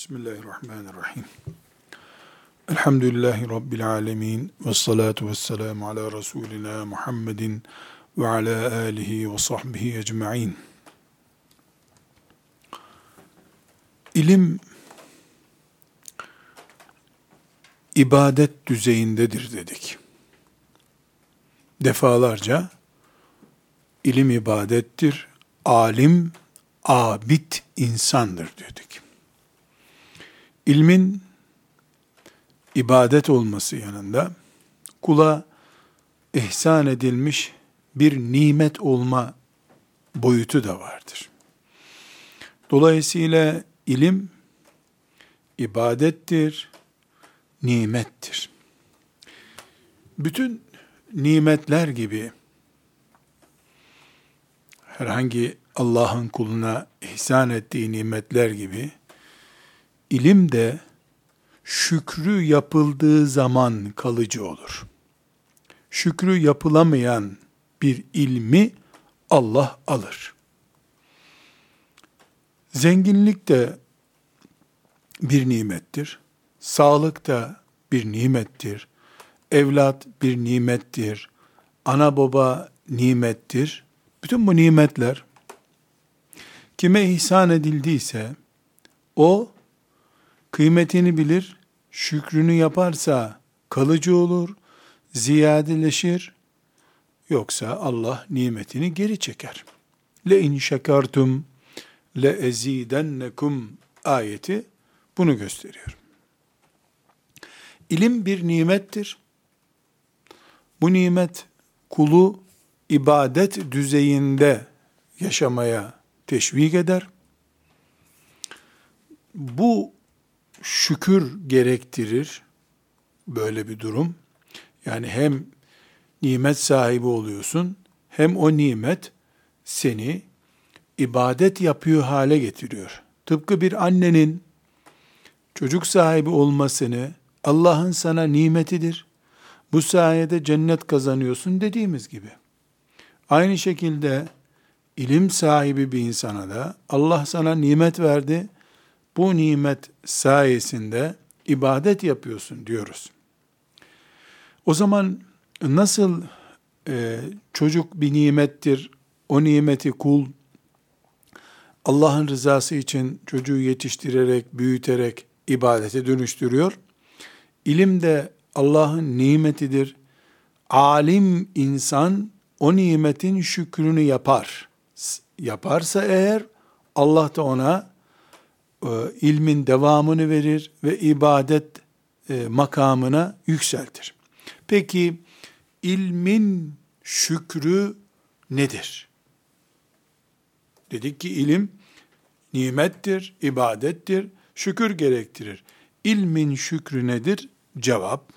Bismillahirrahmanirrahim. Elhamdülillahi Rabbil alemin. Ve salatu ve selamu ala Resulina Muhammedin ve ala alihi ve sahbihi ecma'in. İlim ibadet düzeyindedir dedik. Defalarca ilim ibadettir, alim abid insandır dedik. İlmin ibadet olması yanında kula ihsan edilmiş bir nimet olma boyutu da vardır. Dolayısıyla ilim ibadettir, nimettir. Bütün nimetler gibi herhangi Allah'ın kuluna ihsan ettiği nimetler gibi ilim de şükrü yapıldığı zaman kalıcı olur. Şükrü yapılamayan bir ilmi Allah alır. Zenginlik de bir nimettir. Sağlık da bir nimettir. Evlat bir nimettir. Ana baba nimettir. Bütün bu nimetler kime ihsan edildiyse o kıymetini bilir, şükrünü yaparsa kalıcı olur, ziyadeleşir, yoksa Allah nimetini geri çeker. Le in şekertum le ezidennekum ayeti bunu gösteriyor. İlim bir nimettir. Bu nimet kulu ibadet düzeyinde yaşamaya teşvik eder. Bu şükür gerektirir böyle bir durum. Yani hem nimet sahibi oluyorsun hem o nimet seni ibadet yapıyor hale getiriyor. Tıpkı bir annenin çocuk sahibi olmasını Allah'ın sana nimetidir. Bu sayede cennet kazanıyorsun dediğimiz gibi. Aynı şekilde ilim sahibi bir insana da Allah sana nimet verdi. Bu nimet sayesinde ibadet yapıyorsun diyoruz. O zaman nasıl e, çocuk bir nimettir, o nimeti kul Allah'ın rızası için çocuğu yetiştirerek, büyüterek ibadete dönüştürüyor. İlim de Allah'ın nimetidir. Alim insan o nimetin şükrünü yapar. Yaparsa eğer Allah da ona e, ilmin devamını verir ve ibadet e, makamına yükseltir. Peki ilmin şükrü nedir? Dedik ki ilim nimettir, ibadettir, şükür gerektirir. İlmin şükrü nedir? Cevap,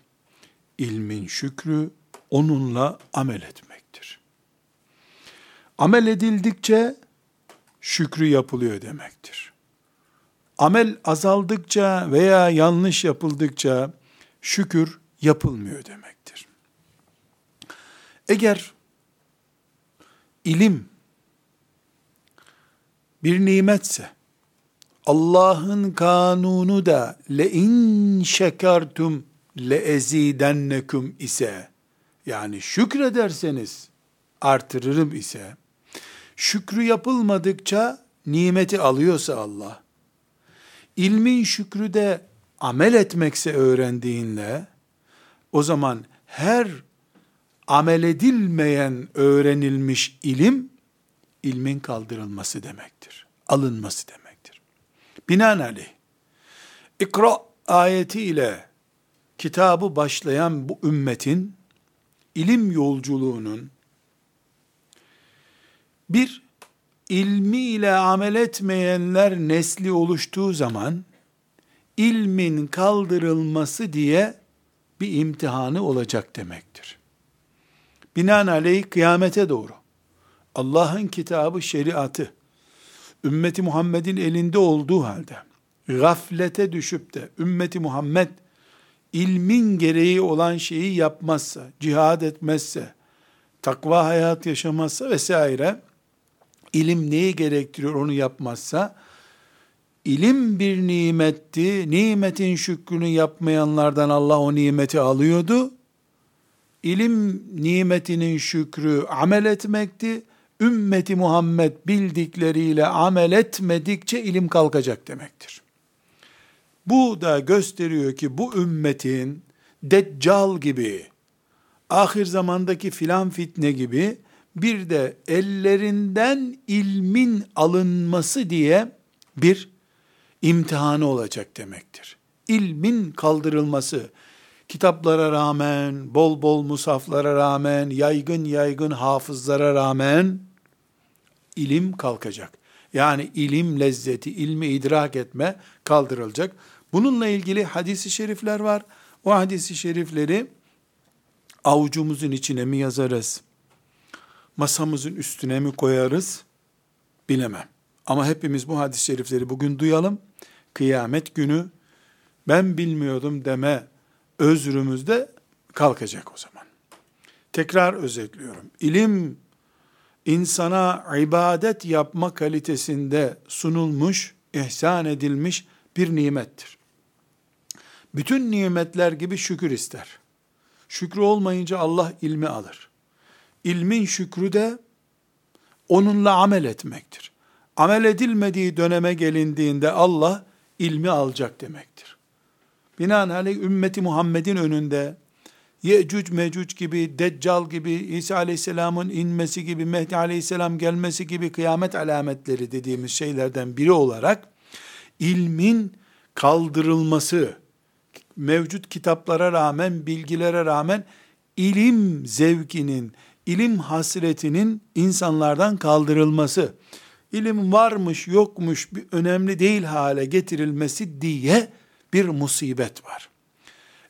ilmin şükrü onunla amel etmektir. Amel edildikçe şükrü yapılıyor demektir. Amel azaldıkça veya yanlış yapıldıkça şükür yapılmıyor demektir. Eğer ilim bir nimetse, Allah'ın kanunu da le in şekertum le ezidennekum ise yani şükrederseniz artırırım ise şükrü yapılmadıkça nimeti alıyorsa Allah ilmin şükrü de amel etmekse öğrendiğinle o zaman her amel edilmeyen öğrenilmiş ilim ilmin kaldırılması demektir. Alınması demektir. Binaenaleyh İkra ayeti ile kitabı başlayan bu ümmetin ilim yolculuğunun bir ilmi ile amel etmeyenler nesli oluştuğu zaman ilmin kaldırılması diye bir imtihanı olacak demektir. Binaenaleyh kıyamete doğru Allah'ın kitabı şeriatı ümmeti Muhammed'in elinde olduğu halde gaflete düşüp de ümmeti Muhammed ilmin gereği olan şeyi yapmazsa, cihad etmezse, takva hayat yaşamazsa vesaire, ilim neyi gerektiriyor onu yapmazsa, ilim bir nimetti. Nimetin şükrünü yapmayanlardan Allah o nimeti alıyordu. İlim nimetinin şükrü amel etmekti. Ümmeti Muhammed bildikleriyle amel etmedikçe ilim kalkacak demektir. Bu da gösteriyor ki bu ümmetin deccal gibi, ahir zamandaki filan fitne gibi bir de ellerinden ilmin alınması diye bir imtihanı olacak demektir. İlmin kaldırılması, kitaplara rağmen, bol bol musaflara rağmen, yaygın yaygın hafızlara rağmen ilim kalkacak. Yani ilim lezzeti, ilmi idrak etme kaldırılacak. Bununla ilgili hadisi şerifler var. O hadisi şerifleri avucumuzun içine mi yazarız? Masamızın üstüne mi koyarız? Bilemem. Ama hepimiz bu hadis-i şerifleri bugün duyalım. Kıyamet günü ben bilmiyordum deme özrümüz de kalkacak o zaman. Tekrar özetliyorum. İlim insana ibadet yapma kalitesinde sunulmuş, ihsan edilmiş bir nimettir. Bütün nimetler gibi şükür ister. Şükrü olmayınca Allah ilmi alır. İlmin şükrü de onunla amel etmektir. Amel edilmediği döneme gelindiğinde Allah ilmi alacak demektir. Binaenaleyh ümmeti Muhammed'in önünde Yecüc Mecüc gibi, Deccal gibi, İsa Aleyhisselam'ın inmesi gibi, Mehdi Aleyhisselam gelmesi gibi kıyamet alametleri dediğimiz şeylerden biri olarak ilmin kaldırılması, mevcut kitaplara rağmen, bilgilere rağmen ilim zevkinin, ilim hasretinin insanlardan kaldırılması, ilim varmış yokmuş bir önemli değil hale getirilmesi diye bir musibet var.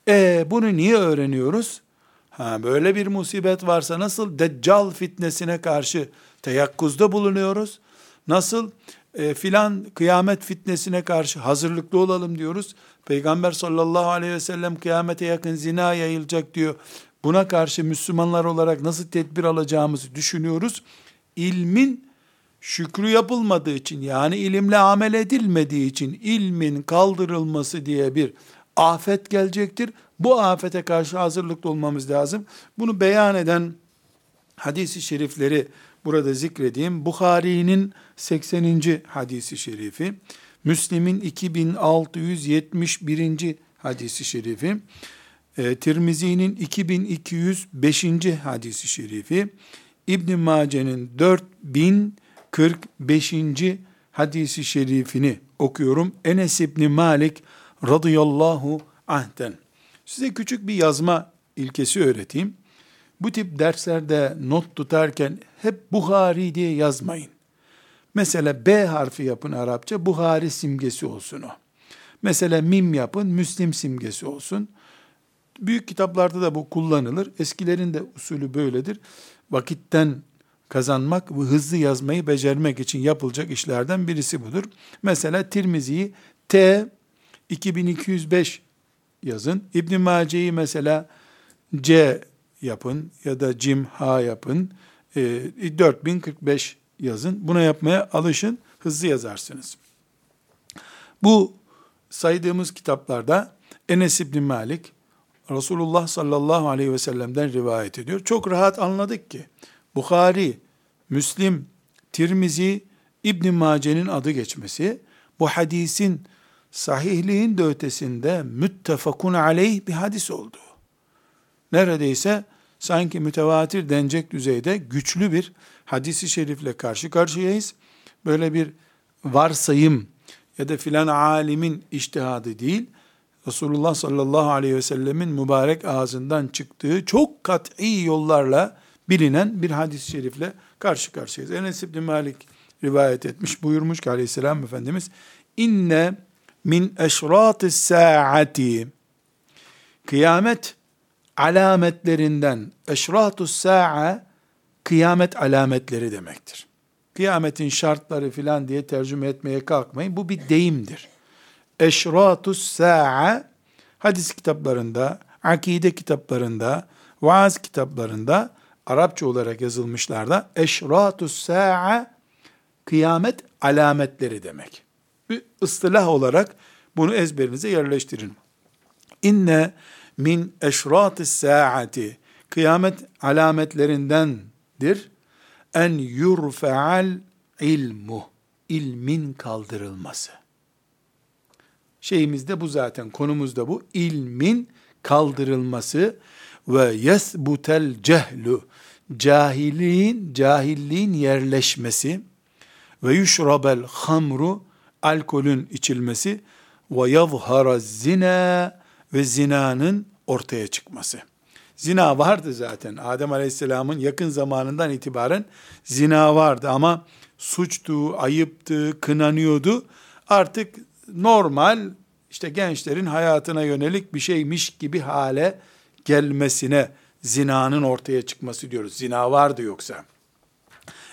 E bunu niye öğreniyoruz? Ha böyle bir musibet varsa nasıl deccal fitnesine karşı teyakkuzda bulunuyoruz? Nasıl e, filan kıyamet fitnesine karşı hazırlıklı olalım diyoruz. Peygamber sallallahu aleyhi ve sellem kıyamete yakın zina yayılacak diyor. Buna karşı Müslümanlar olarak nasıl tedbir alacağımızı düşünüyoruz. İlmin şükrü yapılmadığı için yani ilimle amel edilmediği için ilmin kaldırılması diye bir afet gelecektir. Bu afete karşı hazırlıklı olmamız lazım. Bunu beyan eden hadisi şerifleri burada zikredeyim. Bukhari'nin 80. hadisi şerifi, Müslim'in 2671. hadisi şerifi, e, Tirmizi'nin 2205. hadisi şerifi, İbn Mace'nin 4045. hadisi şerifini okuyorum. Enes İbn Malik radıyallahu anh'ten. Size küçük bir yazma ilkesi öğreteyim. Bu tip derslerde not tutarken hep Buhari diye yazmayın. Mesela B harfi yapın Arapça, Buhari simgesi olsun o. Mesela mim yapın, Müslim simgesi olsun. Büyük kitaplarda da bu kullanılır. Eskilerin de usulü böyledir. Vakitten kazanmak ve hızlı yazmayı becermek için yapılacak işlerden birisi budur. Mesela Tirmizi'yi T 2205 yazın. İbn Mace'yi mesela C yapın ya da Cim Ha yapın. E, 4045 yazın. Buna yapmaya alışın. Hızlı yazarsınız. Bu saydığımız kitaplarda Enes İbni Malik Resulullah sallallahu aleyhi ve sellem'den rivayet ediyor. Çok rahat anladık ki Bukhari, Müslim, Tirmizi, İbn Mace'nin adı geçmesi bu hadisin sahihliğin de ötesinde müttefakun aleyh bir hadis oldu. Neredeyse sanki mütevatir denecek düzeyde güçlü bir hadisi şerifle karşı karşıyayız. Böyle bir varsayım ya da filan alimin iştihadı değil, Resulullah sallallahu aleyhi ve sellemin mübarek ağzından çıktığı çok kat'i yollarla bilinen bir hadis-i şerifle karşı karşıyayız. Enes İbni Malik rivayet etmiş, buyurmuş ki aleyhisselam Efendimiz, inne min eşratı saati kıyamet alametlerinden eşratu sa'a kıyamet alametleri demektir. Kıyametin şartları filan diye tercüme etmeye kalkmayın. Bu bir deyimdir. Eşratu sa'a hadis kitaplarında, akide kitaplarında, vaaz kitaplarında Arapça olarak yazılmışlarda eşratu sa'a kıyamet alametleri demek. Bir ıstılah olarak bunu ezberinize yerleştirin. İnne min eşratis saati kıyamet alametlerindendir. En yurfeal ilmu ilmin kaldırılması. Şeyimizde bu zaten konumuzda bu ilmin kaldırılması ve yesbutel cehlu cahilliğin cahilliğin yerleşmesi ve yuşrabel hamru alkolün içilmesi ve yazhara zina ve zinanın ortaya çıkması. Zina vardı zaten. Adem Aleyhisselam'ın yakın zamanından itibaren zina vardı ama suçtu, ayıptı, kınanıyordu. Artık normal işte gençlerin hayatına yönelik bir şeymiş gibi hale gelmesine zinanın ortaya çıkması diyoruz. Zina vardı yoksa.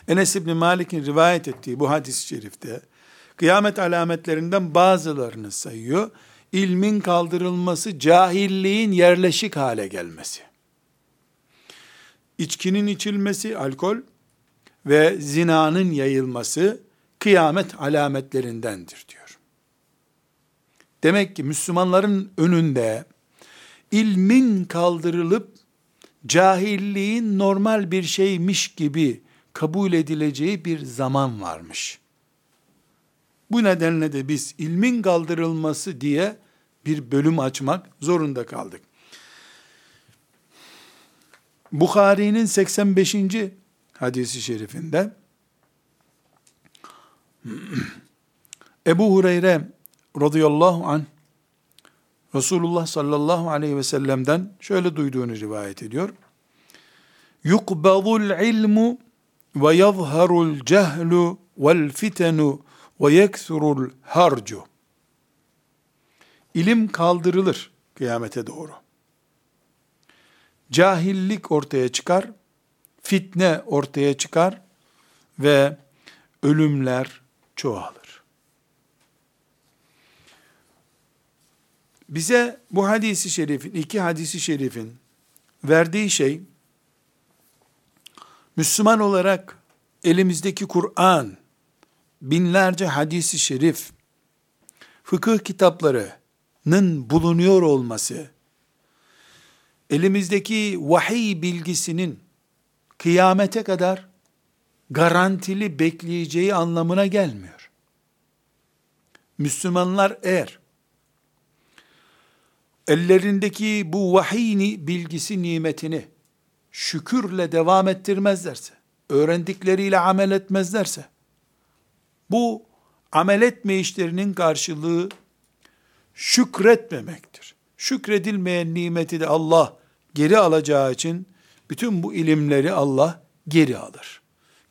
Enes İbni Malik'in rivayet ettiği bu hadis-i şerifte kıyamet alametlerinden bazılarını sayıyor. İlmin kaldırılması, cahilliğin yerleşik hale gelmesi. İçkinin içilmesi, alkol ve zinanın yayılması kıyamet alametlerindendir diyor. Demek ki Müslümanların önünde ilmin kaldırılıp cahilliğin normal bir şeymiş gibi kabul edileceği bir zaman varmış. Bu nedenle de biz ilmin kaldırılması diye bir bölüm açmak zorunda kaldık. Bukhari'nin 85. hadisi şerifinde Ebu Hureyre radıyallahu anh Resulullah sallallahu aleyhi ve sellem'den şöyle duyduğunu rivayet ediyor. Yukbadul ilmu ve yazharul cehlu vel fitenu ve yeksurul harcu. İlim kaldırılır kıyamete doğru. Cahillik ortaya çıkar, fitne ortaya çıkar ve ölümler çoğalır. Bize bu hadisi şerifin, iki hadisi şerifin verdiği şey, Müslüman olarak elimizdeki Kur'an, binlerce hadisi şerif, fıkıh kitaplarının bulunuyor olması, elimizdeki vahiy bilgisinin kıyamete kadar garantili bekleyeceği anlamına gelmiyor. Müslümanlar eğer ellerindeki bu vahiy bilgisi nimetini şükürle devam ettirmezlerse, öğrendikleriyle amel etmezlerse, bu amel etme işlerinin karşılığı şükretmemektir. Şükredilmeyen nimeti de Allah geri alacağı için bütün bu ilimleri Allah geri alır.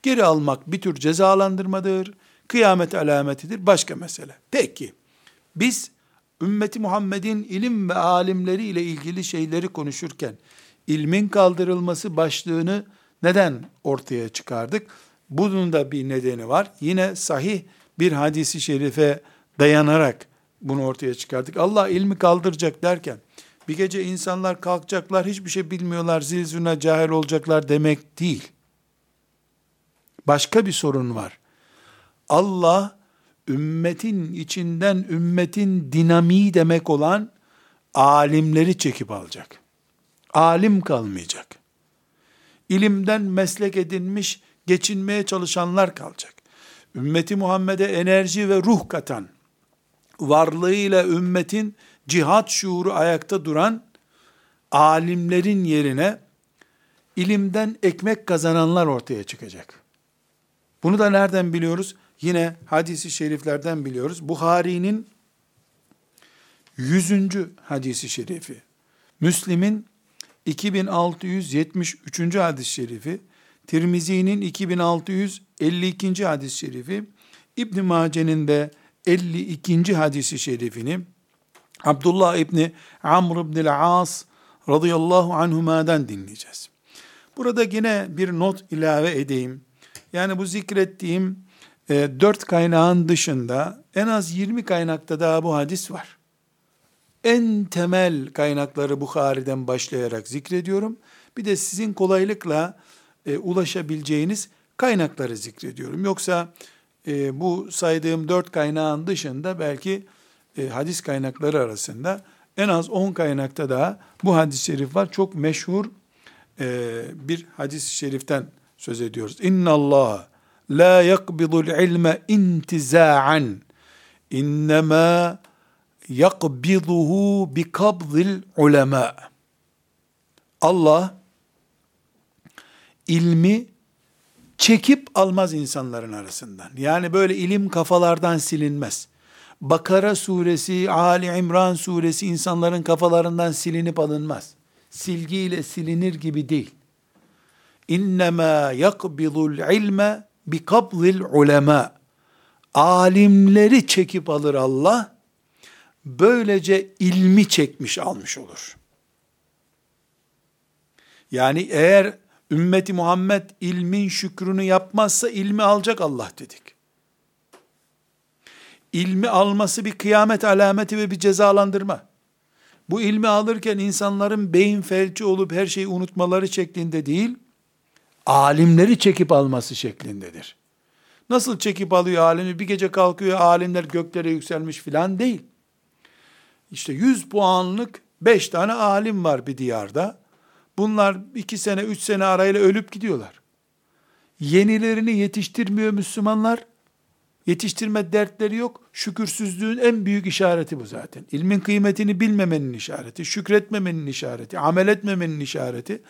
Geri almak bir tür cezalandırmadır, kıyamet alametidir, başka mesele. Peki, biz ümmeti Muhammed'in ilim ve alimleri ile ilgili şeyleri konuşurken, ilmin kaldırılması başlığını neden ortaya çıkardık? Bunun da bir nedeni var. Yine sahih bir hadisi şerife dayanarak bunu ortaya çıkardık. Allah ilmi kaldıracak derken, bir gece insanlar kalkacaklar, hiçbir şey bilmiyorlar, zil zilzuna cahil olacaklar demek değil. Başka bir sorun var. Allah ümmetin içinden ümmetin dinamiği demek olan alimleri çekip alacak. Alim kalmayacak. İlimden meslek edinmiş, geçinmeye çalışanlar kalacak. Ümmeti Muhammed'e enerji ve ruh katan, varlığıyla ümmetin cihat şuuru ayakta duran alimlerin yerine ilimden ekmek kazananlar ortaya çıkacak. Bunu da nereden biliyoruz? Yine hadisi şeriflerden biliyoruz. Buhari'nin 100. hadisi şerifi, Müslim'in 2673. hadis-i şerifi, Tirmizi'nin 2652. hadis-i şerifi, İbn Mace'nin de 52. hadisi şerifini Abdullah İbni Amr İbni As radıyallahu anhuma'dan dinleyeceğiz. Burada yine bir not ilave edeyim. Yani bu zikrettiğim e, dört kaynağın dışında en az 20 kaynakta daha bu hadis var. En temel kaynakları Bukhari'den başlayarak zikrediyorum. Bir de sizin kolaylıkla e, ulaşabileceğiniz kaynakları zikrediyorum. Yoksa e, bu saydığım dört kaynağın dışında belki e, hadis kaynakları arasında en az on kaynakta daha bu hadis-i şerif var. Çok meşhur e, bir hadis-i şeriften söz ediyoruz. İnna Allah la yakbidul ilme intiza'an innema yakbiduhu bi kabzil ulema. Allah ilmi çekip almaz insanların arasından. Yani böyle ilim kafalardan silinmez. Bakara suresi, Ali İmran suresi insanların kafalarından silinip alınmaz. Silgiyle silinir gibi değil. İnnemâ yakbidul ilme bi kabzil ulema. Alimleri çekip alır Allah. Böylece ilmi çekmiş almış olur. Yani eğer ümmeti Muhammed ilmin şükrünü yapmazsa ilmi alacak Allah dedik. İlmi alması bir kıyamet alameti ve bir cezalandırma. Bu ilmi alırken insanların beyin felci olup her şeyi unutmaları şeklinde değil, alimleri çekip alması şeklindedir. Nasıl çekip alıyor alimi? Bir gece kalkıyor alimler göklere yükselmiş filan değil. İşte 100 puanlık 5 tane alim var bir diyarda. Bunlar 2 sene 3 sene arayla ölüp gidiyorlar. Yenilerini yetiştirmiyor Müslümanlar. Yetiştirme dertleri yok. Şükürsüzlüğün en büyük işareti bu zaten. İlmin kıymetini bilmemenin işareti, şükretmemenin işareti, amel etmemenin işareti.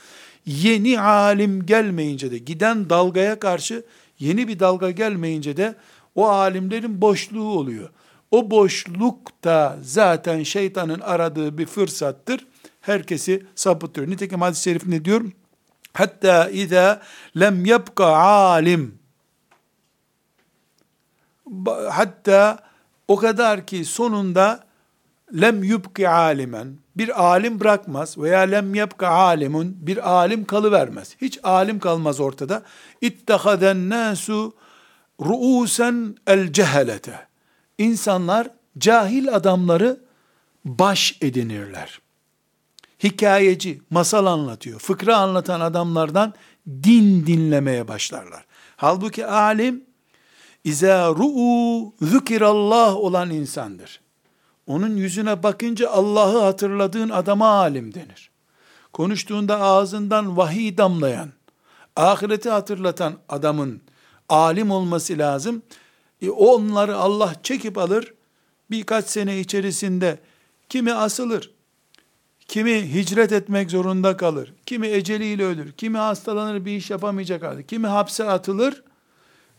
Yeni alim gelmeyince de giden dalgaya karşı yeni bir dalga gelmeyince de o alimlerin boşluğu oluyor. O boşluk da zaten şeytanın aradığı bir fırsattır. Herkesi sapıtıyor. Nitekim hadis-i şerif ne diyor? Hatta iza lem yabqa alim hatta o kadar ki sonunda lem yubki alimen bir alim bırakmaz veya lem yebka alimun bir alim kalıvermez. Hiç alim kalmaz ortada. İttehaden nasu ruusen el cehelete. İnsanlar cahil adamları baş edinirler. Hikayeci, masal anlatıyor, fıkra anlatan adamlardan din dinlemeye başlarlar. Halbuki alim İza ru'u zükirallah olan insandır. Onun yüzüne bakınca Allah'ı hatırladığın adama alim denir. Konuştuğunda ağzından vahiy damlayan, ahireti hatırlatan adamın alim olması lazım. E onları Allah çekip alır, birkaç sene içerisinde kimi asılır, kimi hicret etmek zorunda kalır, kimi eceliyle ölür, kimi hastalanır bir iş yapamayacak halde, kimi hapse atılır.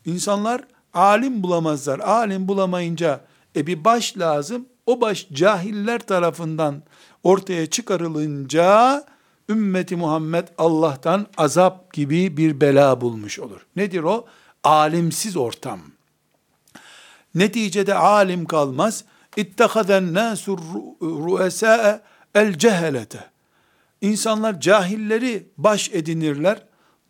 İnsanlar alim bulamazlar. Alim bulamayınca e bir baş lazım. O baş cahiller tarafından ortaya çıkarılınca ümmeti Muhammed Allah'tan azap gibi bir bela bulmuş olur. Nedir o? Alimsiz ortam. Neticede alim kalmaz. İttehaden nasur ruesâe el cehelete. İnsanlar cahilleri baş edinirler.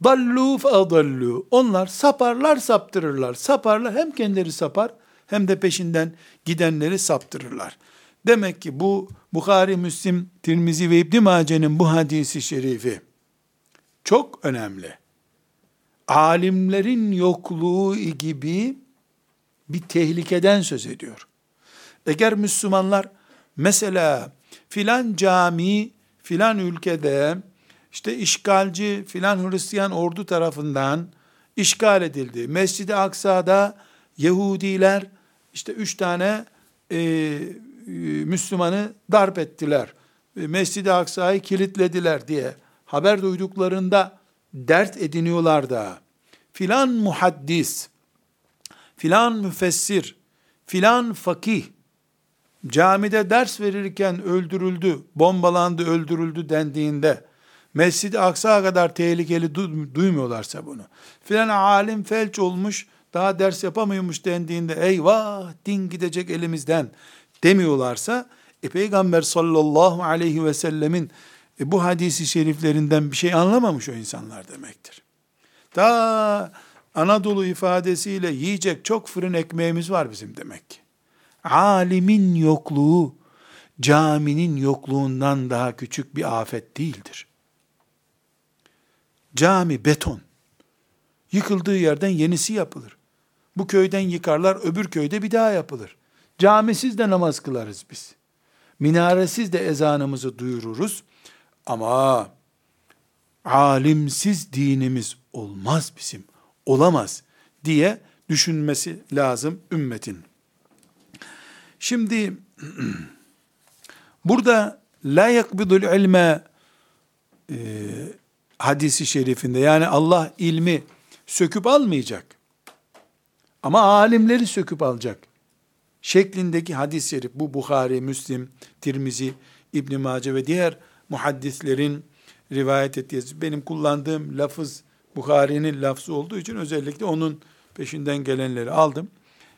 Dallu fadallu. Onlar saparlar saptırırlar. Saparlar hem kendileri sapar hem de peşinden gidenleri saptırırlar. Demek ki bu Bukhari, Müslim, Tirmizi ve İbn Mace'nin bu hadisi şerifi çok önemli. Alimlerin yokluğu gibi bir tehlikeden söz ediyor. Eğer Müslümanlar mesela filan cami filan ülkede işte işgalci filan Hristiyan ordu tarafından işgal edildi. Mescid-i Aksa'da Yahudiler işte üç tane e, e, Müslümanı darp ettiler. E, Mescid-i Aksa'yı kilitlediler diye haber duyduklarında dert ediniyorlar da filan muhaddis, filan müfessir, filan fakih camide ders verirken öldürüldü, bombalandı, öldürüldü dendiğinde Mescid-i Aksa kadar tehlikeli duymuyorlarsa bunu. Filan alim felç olmuş, daha ders yapamıyormuş dendiğinde eyvah din gidecek elimizden demiyorlarsa e, Peygamber sallallahu aleyhi ve sellemin e, bu hadisi şeriflerinden bir şey anlamamış o insanlar demektir. Ta Anadolu ifadesiyle yiyecek çok fırın ekmeğimiz var bizim demek ki. Alimin yokluğu caminin yokluğundan daha küçük bir afet değildir. Cami beton. Yıkıldığı yerden yenisi yapılır. Bu köyden yıkarlar, öbür köyde bir daha yapılır. Camisiz de namaz kılarız biz. Minaresiz de ezanımızı duyururuz. Ama alimsiz dinimiz olmaz bizim. Olamaz diye düşünmesi lazım ümmetin. Şimdi burada la yakbidul ilme e, hadisi şerifinde yani Allah ilmi söküp almayacak. Ama alimleri söküp alacak. Şeklindeki hadis-i şerif bu Bukhari, Müslim, Tirmizi, İbn Mace ve diğer muhaddislerin rivayet ettiği benim kullandığım lafız Bukhari'nin lafzı olduğu için özellikle onun peşinden gelenleri aldım.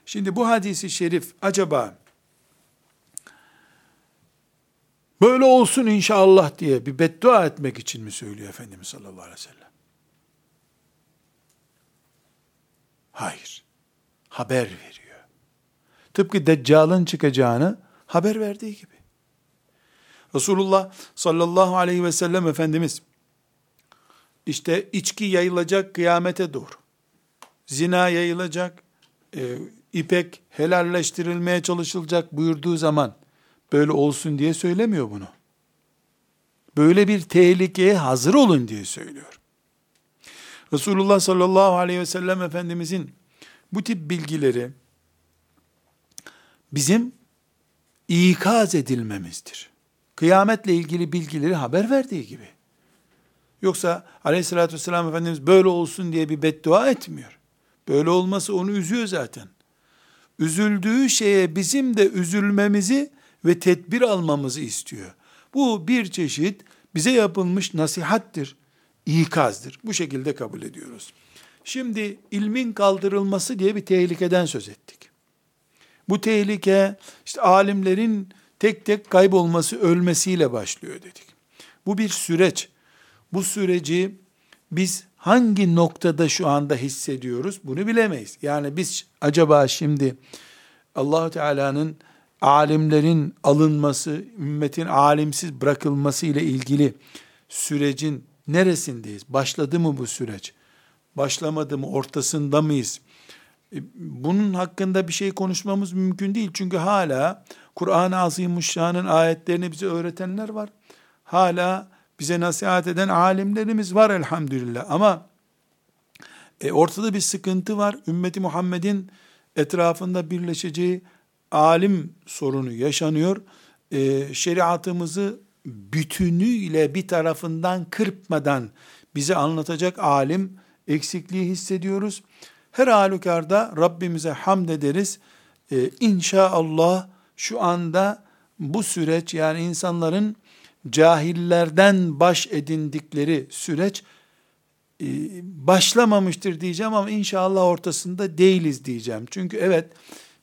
Şimdi bu hadisi şerif acaba böyle olsun inşallah diye bir beddua etmek için mi söylüyor Efendimiz sallallahu aleyhi ve sellem? Hayır. Haber veriyor. Tıpkı Deccal'ın çıkacağını haber verdiği gibi. Resulullah sallallahu aleyhi ve sellem Efendimiz işte içki yayılacak kıyamete doğru. Zina yayılacak, e, ipek helalleştirilmeye çalışılacak buyurduğu zaman böyle olsun diye söylemiyor bunu. Böyle bir tehlikeye hazır olun diye söylüyor. Resulullah sallallahu aleyhi ve sellem Efendimizin bu tip bilgileri bizim ikaz edilmemizdir. Kıyametle ilgili bilgileri haber verdiği gibi. Yoksa aleyhissalatü vesselam Efendimiz böyle olsun diye bir beddua etmiyor. Böyle olması onu üzüyor zaten. Üzüldüğü şeye bizim de üzülmemizi ve tedbir almamızı istiyor. Bu bir çeşit bize yapılmış nasihattir, ikazdır. Bu şekilde kabul ediyoruz. Şimdi ilmin kaldırılması diye bir tehlikeden söz ettik. Bu tehlike işte alimlerin tek tek kaybolması, ölmesiyle başlıyor dedik. Bu bir süreç. Bu süreci biz hangi noktada şu anda hissediyoruz bunu bilemeyiz. Yani biz acaba şimdi Allahu Teala'nın alimlerin alınması, ümmetin alimsiz bırakılması ile ilgili sürecin neresindeyiz? Başladı mı bu süreç? Başlamadı mı? Ortasında mıyız? E, bunun hakkında bir şey konuşmamız mümkün değil. Çünkü hala Kur'an-ı Azimuşşan'ın ayetlerini bize öğretenler var. Hala bize nasihat eden alimlerimiz var elhamdülillah. Ama e, ortada bir sıkıntı var. Ümmeti Muhammed'in etrafında birleşeceği alim sorunu yaşanıyor. E, şeriatımızı bütünüyle bir tarafından kırpmadan bize anlatacak alim eksikliği hissediyoruz. Her halükarda Rabbimize hamd ederiz. Ee, inşallah şu anda bu süreç yani insanların cahillerden baş edindikleri süreç e, başlamamıştır diyeceğim ama inşallah ortasında değiliz diyeceğim. Çünkü evet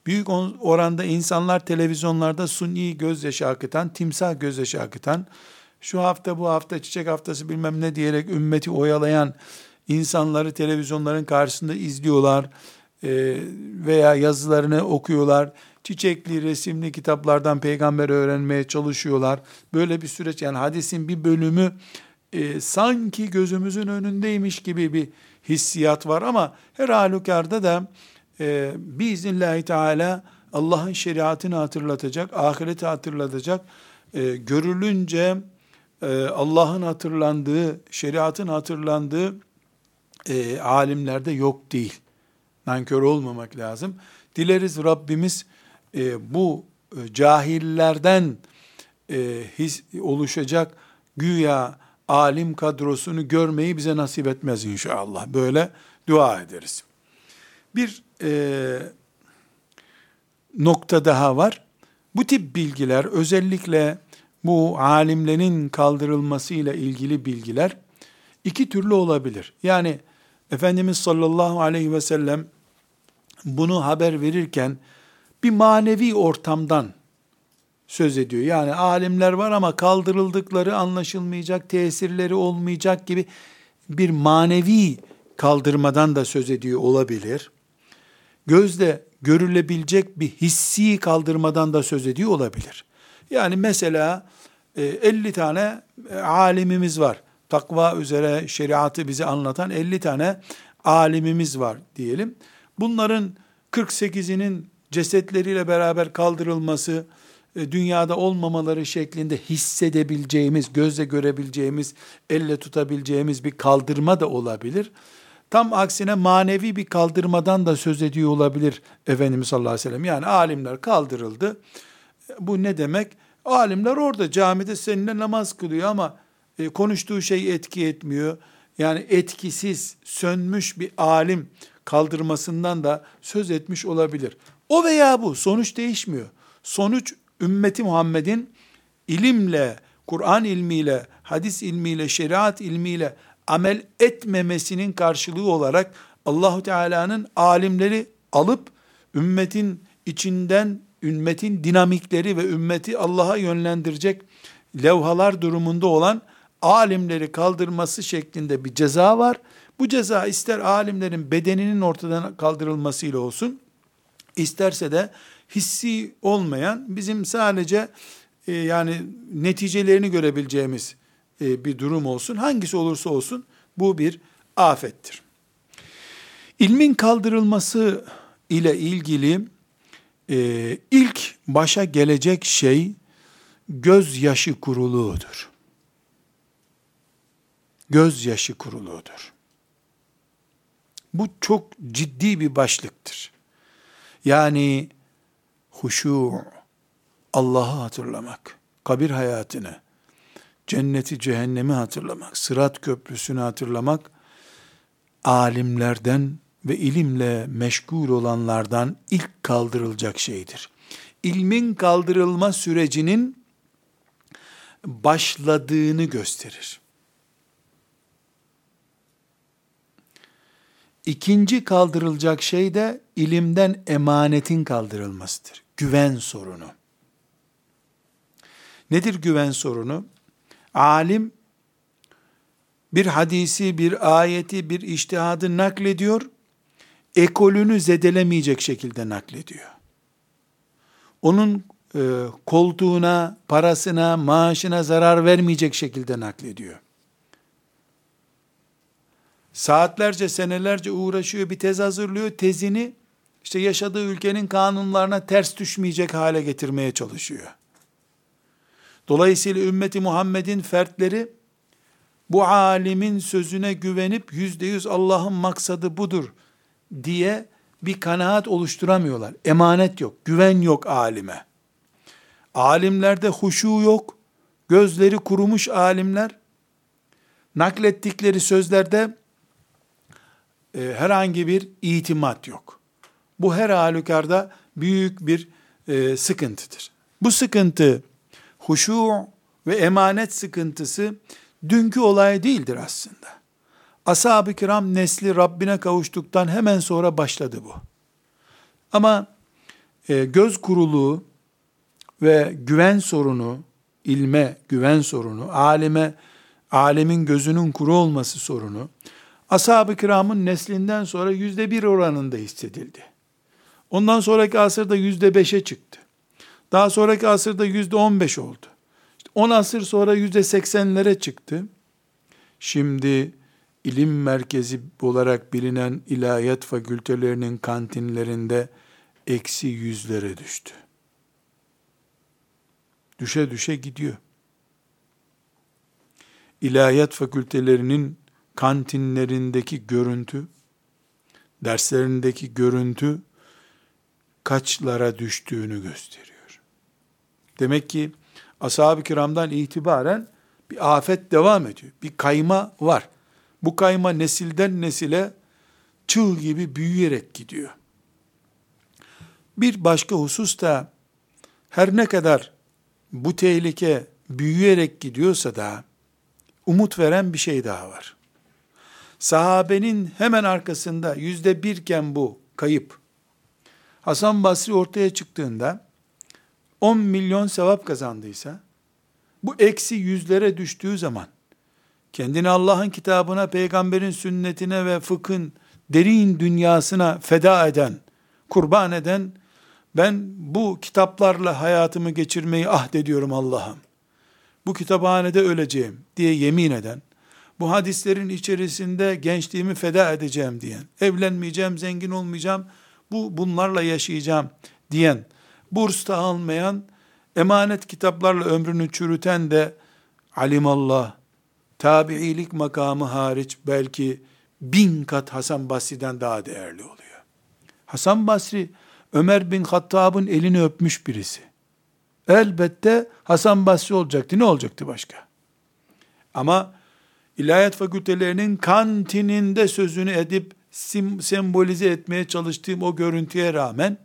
büyük oranda insanlar televizyonlarda suni gözyaşı akıtan, timsah gözyaşı akıtan, şu hafta bu hafta çiçek haftası bilmem ne diyerek ümmeti oyalayan insanları televizyonların karşısında izliyorlar e, veya yazılarını okuyorlar. Çiçekli, resimli kitaplardan peygamber öğrenmeye çalışıyorlar. Böyle bir süreç yani hadisin bir bölümü e, sanki gözümüzün önündeymiş gibi bir hissiyat var ama her halükarda da e, biiznillahü teala Allah'ın şeriatını hatırlatacak, ahireti hatırlatacak, e, görülünce e, Allah'ın hatırlandığı, şeriatın hatırlandığı e, alimlerde yok değil. Nankör olmamak lazım. Dileriz Rabbimiz e, bu e, cahillerden e, his, oluşacak güya alim kadrosunu görmeyi bize nasip etmez inşallah. Böyle dua ederiz. Bir e, nokta daha var. Bu tip bilgiler özellikle bu alimlerin kaldırılmasıyla ilgili bilgiler iki türlü olabilir. Yani Efendimiz sallallahu aleyhi ve sellem bunu haber verirken bir manevi ortamdan söz ediyor. Yani alimler var ama kaldırıldıkları anlaşılmayacak, tesirleri olmayacak gibi bir manevi kaldırmadan da söz ediyor olabilir. Gözle görülebilecek bir hissi kaldırmadan da söz ediyor olabilir. Yani mesela 50 e, tane e, alimimiz var takva üzere şeriatı bize anlatan 50 tane alimimiz var diyelim. Bunların 48'inin cesetleriyle beraber kaldırılması, e, dünyada olmamaları şeklinde hissedebileceğimiz, gözle görebileceğimiz, elle tutabileceğimiz bir kaldırma da olabilir. Tam aksine manevi bir kaldırmadan da söz ediyor olabilir Efendimiz sallallahu aleyhi ve sellem. Yani alimler kaldırıldı. Bu ne demek? Alimler orada camide seninle namaz kılıyor ama e, konuştuğu şey etki etmiyor. Yani etkisiz, sönmüş bir alim kaldırmasından da söz etmiş olabilir. O veya bu sonuç değişmiyor. Sonuç ümmeti Muhammed'in ilimle, Kur'an ilmiyle, hadis ilmiyle, şeriat ilmiyle amel etmemesinin karşılığı olarak Allahu Teala'nın alimleri alıp ümmetin içinden ümmetin dinamikleri ve ümmeti Allah'a yönlendirecek levhalar durumunda olan alimleri kaldırması şeklinde bir ceza var. Bu ceza ister alimlerin bedeninin ortadan kaldırılmasıyla olsun, isterse de hissi olmayan, bizim sadece e, yani neticelerini görebileceğimiz e, bir durum olsun. Hangisi olursa olsun bu bir afettir. İlmin kaldırılması ile ilgili e, ilk başa gelecek şey gözyaşı kuruluğudur. Gözyaşı kuruluğudur. Bu çok ciddi bir başlıktır. Yani huşu, Allah'ı hatırlamak, kabir hayatını, cenneti cehennemi hatırlamak, sırat köprüsünü hatırlamak, alimlerden ve ilimle meşgul olanlardan ilk kaldırılacak şeydir. İlmin kaldırılma sürecinin başladığını gösterir. İkinci kaldırılacak şey de ilimden emanetin kaldırılmasıdır. Güven sorunu. Nedir güven sorunu? Alim bir hadisi, bir ayeti, bir iştihadı naklediyor, ekolünü zedelemeyecek şekilde naklediyor. Onun e, koltuğuna, parasına, maaşına zarar vermeyecek şekilde naklediyor. Saatlerce, senelerce uğraşıyor, bir tez hazırlıyor. Tezini işte yaşadığı ülkenin kanunlarına ters düşmeyecek hale getirmeye çalışıyor. Dolayısıyla ümmeti Muhammed'in fertleri bu alimin sözüne güvenip yüzde yüz Allah'ın maksadı budur diye bir kanaat oluşturamıyorlar. Emanet yok, güven yok alime. Alimlerde huşu yok, gözleri kurumuş alimler, naklettikleri sözlerde e, herhangi bir itimat yok. Bu her halükarda büyük bir e, sıkıntıdır. Bu sıkıntı, huşu ve emanet sıkıntısı dünkü olay değildir aslında. Ashab-ı kiram nesli Rabbine kavuştuktan hemen sonra başladı bu. Ama e, göz kuruluğu ve güven sorunu, ilme güven sorunu, alime, alemin gözünün kuru olması sorunu, ashab-ı kiramın neslinden sonra yüzde bir oranında hissedildi. Ondan sonraki asırda yüzde beşe çıktı. Daha sonraki asırda yüzde on beş oldu. İşte on asır sonra yüzde seksenlere çıktı. Şimdi ilim merkezi olarak bilinen ilahiyat fakültelerinin kantinlerinde eksi yüzlere düştü. Düşe düşe gidiyor. İlahiyat fakültelerinin kantinlerindeki görüntü, derslerindeki görüntü kaçlara düştüğünü gösteriyor. Demek ki ashab-ı kiramdan itibaren bir afet devam ediyor. Bir kayma var. Bu kayma nesilden nesile çığ gibi büyüyerek gidiyor. Bir başka husus da her ne kadar bu tehlike büyüyerek gidiyorsa da umut veren bir şey daha var. Sahabenin hemen arkasında yüzde birken bu kayıp. Hasan Basri ortaya çıktığında 10 milyon sevap kazandıysa, bu eksi yüzlere düştüğü zaman, kendini Allah'ın kitabına, peygamberin sünnetine ve fıkhın derin dünyasına feda eden, kurban eden, ben bu kitaplarla hayatımı geçirmeyi ahdediyorum Allah'ım. Bu kütüphanede öleceğim diye yemin eden, bu hadislerin içerisinde gençliğimi feda edeceğim diyen, evlenmeyeceğim, zengin olmayacağım, bu bunlarla yaşayacağım diyen, burs da almayan, emanet kitaplarla ömrünü çürüten de alimallah, tabiilik makamı hariç belki bin kat Hasan Basri'den daha değerli oluyor. Hasan Basri, Ömer bin Hattab'ın elini öpmüş birisi. Elbette Hasan Basri olacaktı. Ne olacaktı başka? Ama ilahiyat fakültelerinin kantininde sözünü edip sim, sembolize etmeye çalıştığım o görüntüye rağmen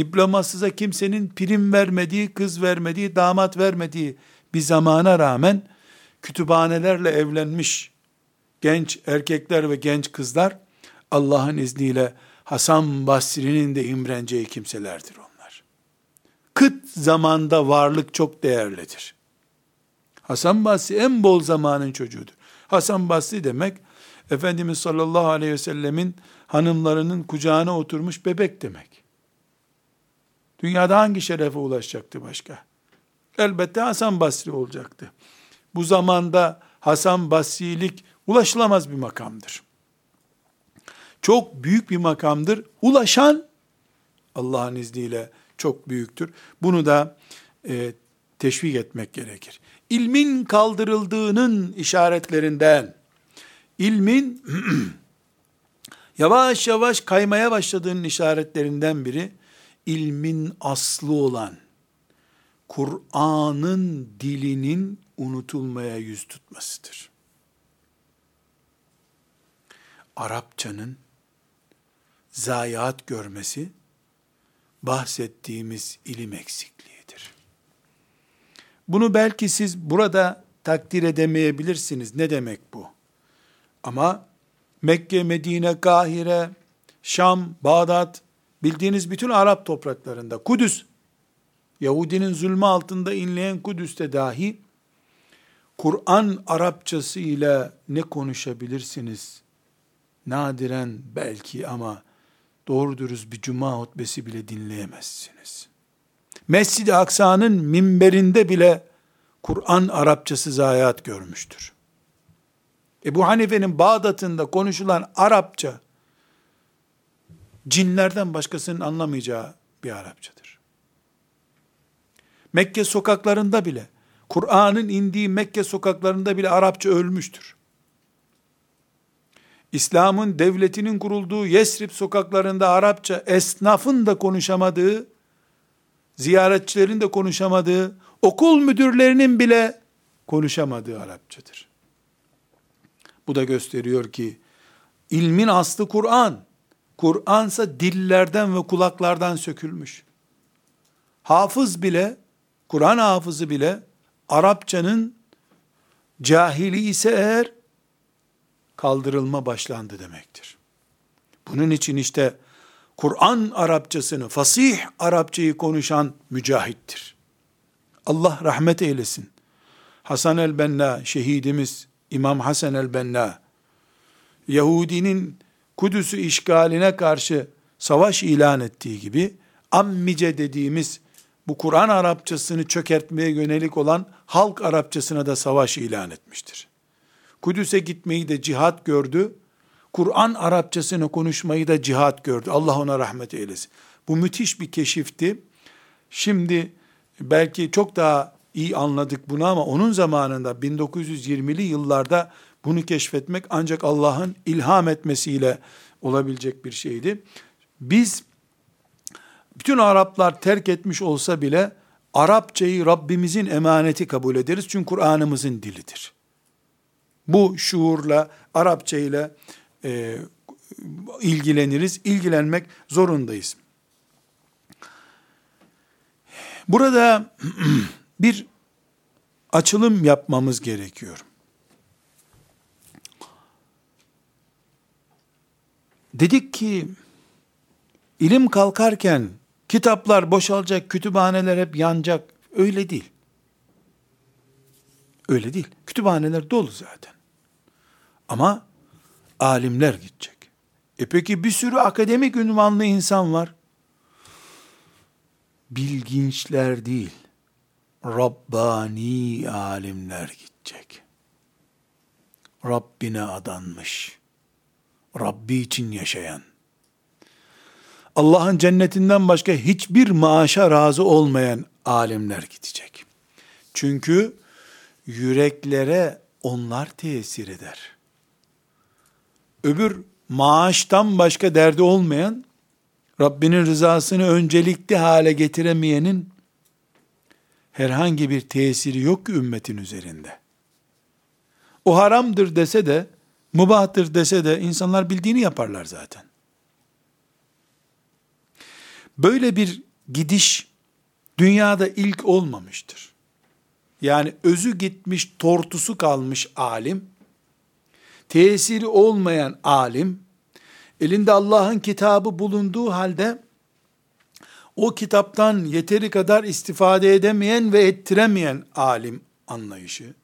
diplomasıza kimsenin prim vermediği, kız vermediği, damat vermediği bir zamana rağmen kütüphanelerle evlenmiş genç erkekler ve genç kızlar Allah'ın izniyle Hasan Basri'nin de imreneceği kimselerdir onlar. Kıt zamanda varlık çok değerlidir. Hasan Basri en bol zamanın çocuğudur. Hasan Basri demek, Efendimiz sallallahu aleyhi ve sellemin hanımlarının kucağına oturmuş bebek demek. Dünyada hangi şerefe ulaşacaktı başka? Elbette Hasan Basri olacaktı. Bu zamanda Hasan Basrilik ulaşılamaz bir makamdır. Çok büyük bir makamdır. Ulaşan Allah'ın izniyle çok büyüktür. Bunu da e, teşvik etmek gerekir. İlmin kaldırıldığının işaretlerinden, ilmin yavaş yavaş kaymaya başladığının işaretlerinden biri, ilmin aslı olan, Kur'an'ın dilinin unutulmaya yüz tutmasıdır. Arapçanın zayiat görmesi, bahsettiğimiz ilim eksikliğidir. Bunu belki siz burada takdir edemeyebilirsiniz. Ne demek bu? Ama Mekke, Medine, Kahire, Şam, Bağdat, bildiğiniz bütün Arap topraklarında, Kudüs, Yahudinin zulmü altında inleyen Kudüs'te dahi, Kur'an Arapçası ile ne konuşabilirsiniz? Nadiren belki ama doğru dürüst bir cuma hutbesi bile dinleyemezsiniz. Mescid-i Aksa'nın minberinde bile Kur'an Arapçası zayiat görmüştür. Ebu Hanife'nin Bağdat'ında konuşulan Arapça, cinlerden başkasının anlamayacağı bir Arapçadır. Mekke sokaklarında bile, Kur'an'ın indiği Mekke sokaklarında bile Arapça ölmüştür. İslam'ın devletinin kurulduğu Yesrib sokaklarında Arapça esnafın da konuşamadığı, ziyaretçilerin de konuşamadığı, okul müdürlerinin bile konuşamadığı Arapçadır. Bu da gösteriyor ki ilmin aslı Kur'an. Kur'ansa dillerden ve kulaklardan sökülmüş. Hafız bile, Kur'an hafızı bile Arapçanın cahili ise eğer kaldırılma başlandı demektir. Bunun için işte Kur'an Arapçasını, fasih Arapçayı konuşan mücahittir. Allah rahmet eylesin. Hasan el-Benna şehidimiz İmam Hasan el-Benna Yahudinin Kudüs'ü işgaline karşı savaş ilan ettiği gibi ammice dediğimiz bu Kur'an Arapçasını çökertmeye yönelik olan halk Arapçasına da savaş ilan etmiştir. Kudüs'e gitmeyi de cihat gördü. Kur'an Arapçasını konuşmayı da cihat gördü. Allah ona rahmet eylesin. Bu müthiş bir keşifti. Şimdi belki çok daha iyi anladık bunu ama onun zamanında 1920'li yıllarda bunu keşfetmek ancak Allah'ın ilham etmesiyle olabilecek bir şeydi. Biz bütün Araplar terk etmiş olsa bile Arapçayı Rabbimizin emaneti kabul ederiz. Çünkü Kur'an'ımızın dilidir. Bu şuurla, Arapça ile e, ilgileniriz. İlgilenmek zorundayız. Burada bir açılım yapmamız gerekiyor. Dedik ki ilim kalkarken kitaplar boşalacak, kütüphaneler hep yanacak. Öyle değil. Öyle değil. Kütüphaneler dolu zaten. Ama alimler gidecek. E peki bir sürü akademik ünvanlı insan var. Bilginçler değil. Rabbani alimler gidecek. Rabbine adanmış. Rabbi için yaşayan. Allah'ın cennetinden başka hiçbir maaşa razı olmayan alimler gidecek. Çünkü yüreklere onlar tesir eder. Öbür maaştan başka derdi olmayan, Rabbinin rızasını öncelikli hale getiremeyenin herhangi bir tesiri yok ümmetin üzerinde. O haramdır dese de, mubahtır dese de insanlar bildiğini yaparlar zaten. Böyle bir gidiş dünyada ilk olmamıştır. Yani özü gitmiş, tortusu kalmış alim, tesiri olmayan alim, elinde Allah'ın kitabı bulunduğu halde, o kitaptan yeteri kadar istifade edemeyen ve ettiremeyen alim anlayışı,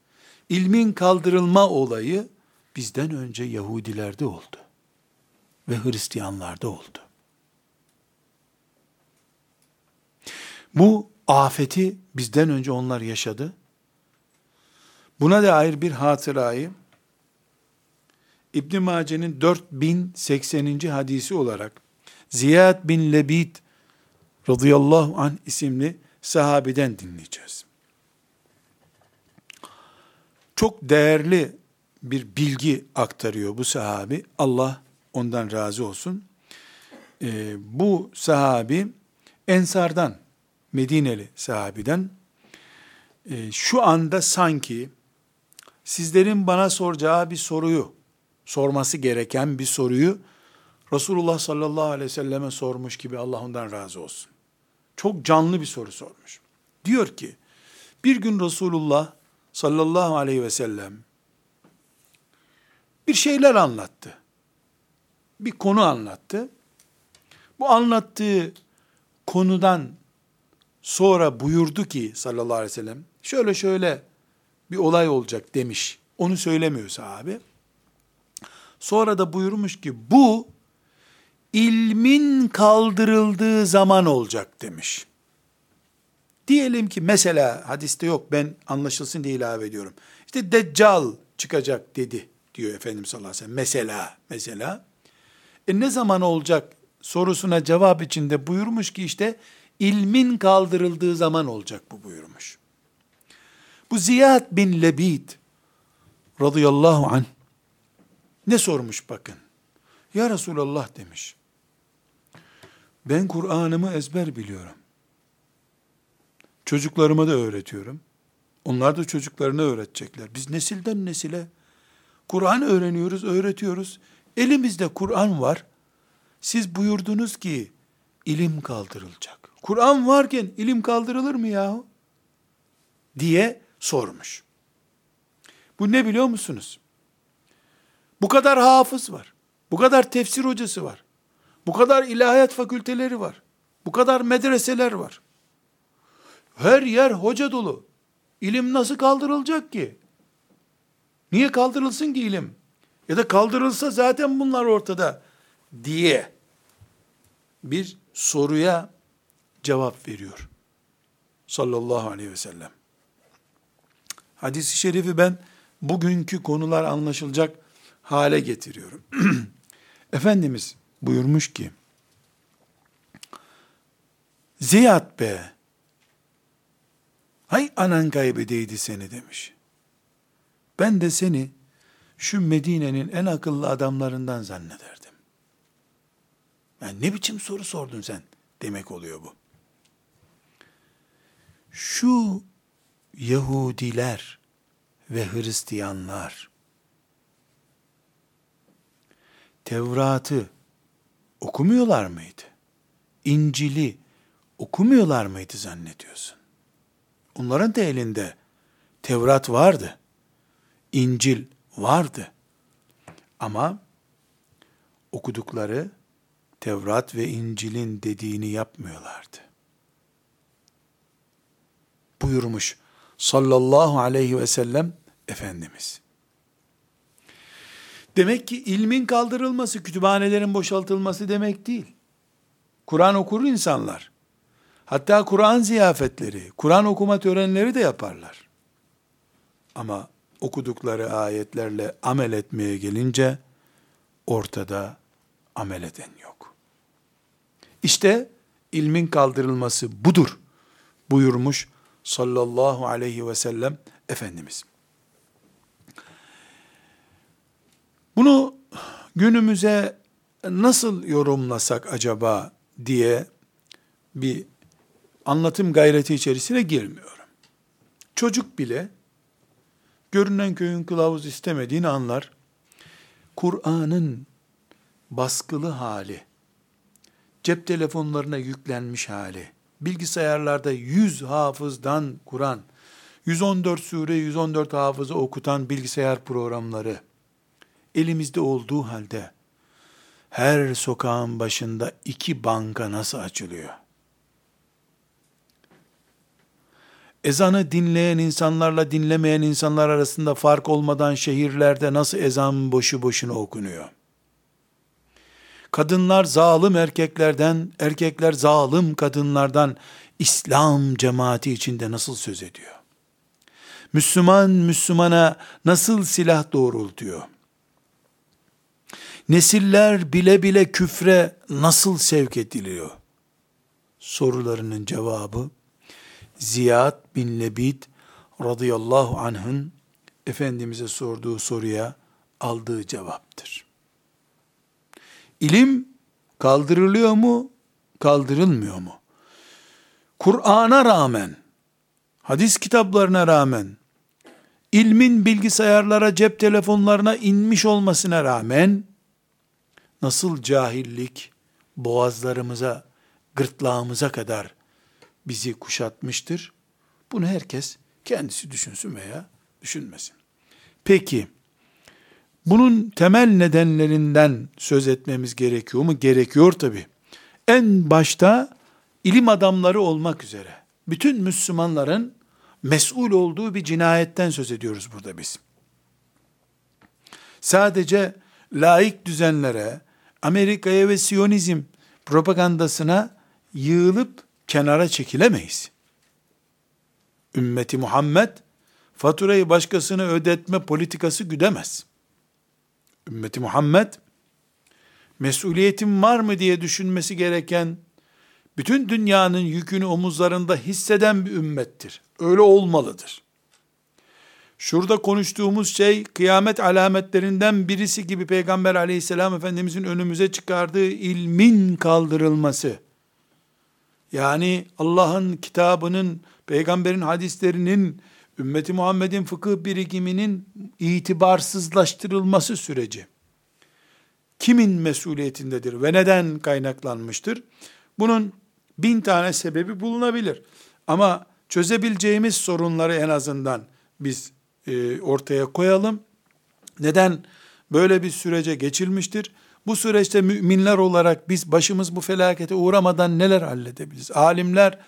ilmin kaldırılma olayı bizden önce Yahudilerde oldu ve Hristiyanlarda oldu. Bu afeti bizden önce onlar yaşadı. Buna dair bir hatırayı İbn Mace'nin 4080. hadisi olarak Ziyad bin Lebit radıyallahu anh isimli sahabeden dinleyeceğiz. Çok değerli bir bilgi aktarıyor bu sahabi. Allah ondan razı olsun. Ee, bu sahabi Ensardan, Medineli sahabiden e, şu anda sanki sizlerin bana soracağı bir soruyu, sorması gereken bir soruyu Resulullah sallallahu aleyhi ve selleme sormuş gibi Allah ondan razı olsun. Çok canlı bir soru sormuş. Diyor ki, bir gün Resulullah sallallahu aleyhi ve sellem bir şeyler anlattı. Bir konu anlattı. Bu anlattığı konudan sonra buyurdu ki sallallahu aleyhi ve sellem, şöyle şöyle bir olay olacak demiş. Onu söylemiyor sahabe. Sonra da buyurmuş ki bu ilmin kaldırıldığı zaman olacak demiş. Diyelim ki mesela hadiste yok ben anlaşılsın diye ilave ediyorum. İşte Deccal çıkacak dedi diyor Efendimiz sallallahu aleyhi ve sellem. Mesela, mesela. E ne zaman olacak sorusuna cevap içinde buyurmuş ki işte ilmin kaldırıldığı zaman olacak bu buyurmuş. Bu Ziyad bin Lebid radıyallahu anh ne sormuş bakın. Ya Resulallah demiş. Ben Kur'an'ımı ezber biliyorum. Çocuklarıma da öğretiyorum. Onlar da çocuklarına öğretecekler. Biz nesilden nesile Kur'an öğreniyoruz, öğretiyoruz. Elimizde Kur'an var. Siz buyurdunuz ki ilim kaldırılacak. Kur'an varken ilim kaldırılır mı yahu? Diye sormuş. Bu ne biliyor musunuz? Bu kadar hafız var. Bu kadar tefsir hocası var. Bu kadar ilahiyat fakülteleri var. Bu kadar medreseler var. Her yer hoca dolu. İlim nasıl kaldırılacak ki? Niye kaldırılsın ki ilim? Ya da kaldırılsa zaten bunlar ortada diye bir soruya cevap veriyor. Sallallahu aleyhi ve sellem. Hadis-i şerifi ben bugünkü konular anlaşılacak hale getiriyorum. Efendimiz buyurmuş ki, Ziyad be, hay anan kaybedeydi seni demiş. Ben de seni şu Medine'nin en akıllı adamlarından zannederdim. Yani ne biçim soru sordun sen demek oluyor bu. Şu Yahudiler ve Hristiyanlar Tevrat'ı okumuyorlar mıydı? İncil'i okumuyorlar mıydı zannediyorsun? Onların da elinde Tevrat vardı. İncil vardı. Ama okudukları Tevrat ve İncil'in dediğini yapmıyorlardı. Buyurmuş sallallahu aleyhi ve sellem Efendimiz. Demek ki ilmin kaldırılması, kütüphanelerin boşaltılması demek değil. Kur'an okur insanlar. Hatta Kur'an ziyafetleri, Kur'an okuma törenleri de yaparlar. Ama okudukları ayetlerle amel etmeye gelince ortada amel eden yok. İşte ilmin kaldırılması budur buyurmuş sallallahu aleyhi ve sellem Efendimiz. Bunu günümüze nasıl yorumlasak acaba diye bir anlatım gayreti içerisine girmiyorum. Çocuk bile görünen köyün kılavuz istemediğini anlar. Kur'an'ın baskılı hali, cep telefonlarına yüklenmiş hali, bilgisayarlarda 100 hafızdan Kur'an, 114 sure, 114 hafızı okutan bilgisayar programları elimizde olduğu halde her sokağın başında iki banka nasıl açılıyor? Ezanı dinleyen insanlarla dinlemeyen insanlar arasında fark olmadan şehirlerde nasıl ezan boşu boşuna okunuyor? Kadınlar zalim erkeklerden, erkekler zalim kadınlardan İslam cemaati içinde nasıl söz ediyor? Müslüman Müslümana nasıl silah doğrultuyor? Nesiller bile bile küfre nasıl sevk ediliyor? Sorularının cevabı Ziyad bin Lebid radıyallahu anh'ın Efendimiz'e sorduğu soruya aldığı cevaptır. İlim kaldırılıyor mu, kaldırılmıyor mu? Kur'an'a rağmen, hadis kitaplarına rağmen, ilmin bilgisayarlara, cep telefonlarına inmiş olmasına rağmen, nasıl cahillik boğazlarımıza, gırtlağımıza kadar bizi kuşatmıştır. Bunu herkes kendisi düşünsün veya düşünmesin. Peki, bunun temel nedenlerinden söz etmemiz gerekiyor mu? Gerekiyor tabi. En başta ilim adamları olmak üzere bütün Müslümanların mesul olduğu bir cinayetten söz ediyoruz burada biz. Sadece laik düzenlere, Amerika'ya ve Siyonizm propagandasına yığılıp kenara çekilemeyiz. Ümmeti Muhammed faturayı başkasına ödetme politikası güdemez. Ümmeti Muhammed mesuliyetim var mı diye düşünmesi gereken bütün dünyanın yükünü omuzlarında hisseden bir ümmettir. Öyle olmalıdır. Şurada konuştuğumuz şey kıyamet alametlerinden birisi gibi Peygamber aleyhisselam efendimizin önümüze çıkardığı ilmin kaldırılması. Yani Allah'ın kitabının, peygamberin hadislerinin, ümmeti Muhammed'in fıkıh birikiminin itibarsızlaştırılması süreci. Kimin mesuliyetindedir ve neden kaynaklanmıştır? Bunun bin tane sebebi bulunabilir. Ama çözebileceğimiz sorunları en azından biz e, ortaya koyalım. Neden böyle bir sürece geçilmiştir? Bu süreçte müminler olarak biz başımız bu felakete uğramadan neler halledebiliriz? Alimler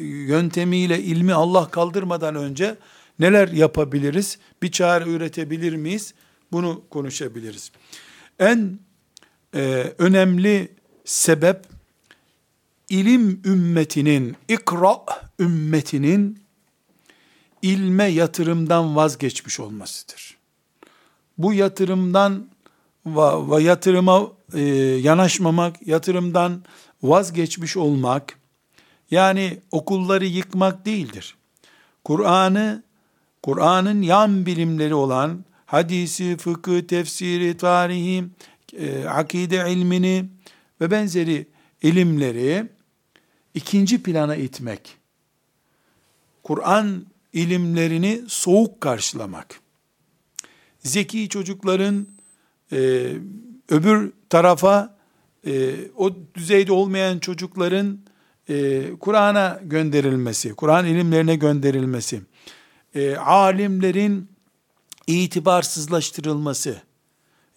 yöntemiyle ilmi Allah kaldırmadan önce neler yapabiliriz? Bir çare üretebilir miyiz? Bunu konuşabiliriz. En e, önemli sebep ilim ümmetinin, ikra ümmetinin ilme yatırımdan vazgeçmiş olmasıdır. Bu yatırımdan ve yatırıma e, yanaşmamak, yatırımdan vazgeçmiş olmak, yani okulları yıkmak değildir. Kur'an'ı, Kur'an'ın yan bilimleri olan hadisi, fıkı, tefsiri, tarihi, e, akide ilmini ve benzeri ilimleri ikinci plana itmek. Kur'an ilimlerini soğuk karşılamak. Zeki çocukların e, öbür tarafa e, o düzeyde olmayan çocukların e, Kur'an'a gönderilmesi, Kur'an ilimlerine gönderilmesi, e, alimlerin itibarsızlaştırılması,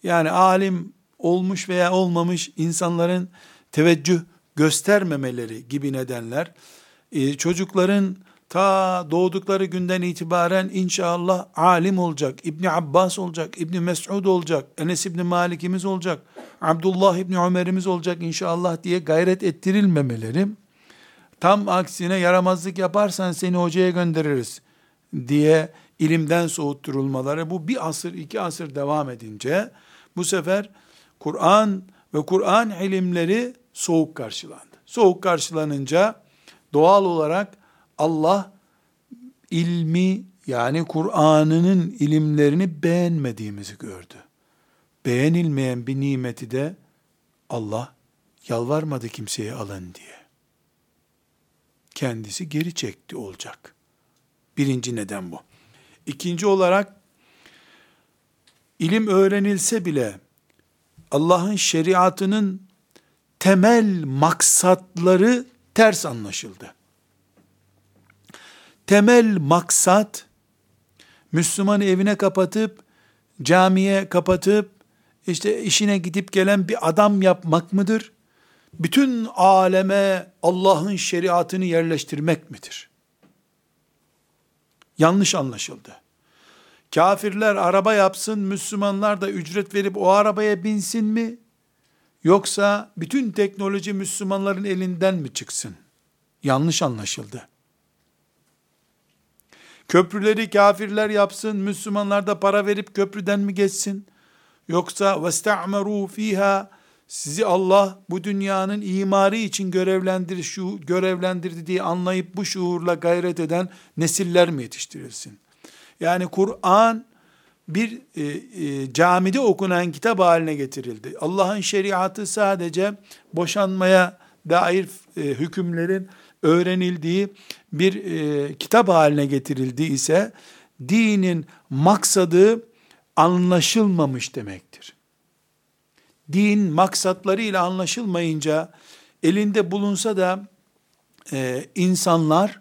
yani alim olmuş veya olmamış insanların teveccüh göstermemeleri gibi nedenler, e, çocukların ta doğdukları günden itibaren inşallah alim olacak, İbni Abbas olacak, İbni Mes'ud olacak, Enes İbni Malik'imiz olacak, Abdullah İbni Ömer'imiz olacak inşallah diye gayret ettirilmemeleri, tam aksine yaramazlık yaparsan seni hocaya göndeririz diye ilimden soğutturulmaları bu bir asır iki asır devam edince bu sefer Kur'an ve Kur'an ilimleri soğuk karşılandı. Soğuk karşılanınca doğal olarak Allah ilmi yani Kur'an'ının ilimlerini beğenmediğimizi gördü. Beğenilmeyen bir nimeti de Allah yalvarmadı kimseye alın diye. Kendisi geri çekti olacak. Birinci neden bu. İkinci olarak ilim öğrenilse bile Allah'ın şeriatının temel maksatları ters anlaşıldı. Temel maksat Müslümanı evine kapatıp camiye kapatıp işte işine gidip gelen bir adam yapmak mıdır? Bütün aleme Allah'ın şeriatını yerleştirmek midir? Yanlış anlaşıldı. Kafirler araba yapsın, Müslümanlar da ücret verip o arabaya binsin mi? Yoksa bütün teknoloji Müslümanların elinden mi çıksın? Yanlış anlaşıldı. Köprüleri kafirler yapsın, Müslümanlar da para verip köprüden mi geçsin? Yoksa وَاسْتَعْمَرُوا fiha sizi Allah bu dünyanın imarı için görevlendir, şu görevlendirdi diye anlayıp bu şuurla gayret eden nesiller mi yetiştirilsin? Yani Kur'an bir e, e, camide okunan kitap haline getirildi. Allah'ın şeriatı sadece boşanmaya dair e, hükümlerin öğrenildiği bir e, kitap haline getirildi ise dinin maksadı anlaşılmamış demektir. Din maksatlarıyla anlaşılmayınca elinde bulunsa da e, insanlar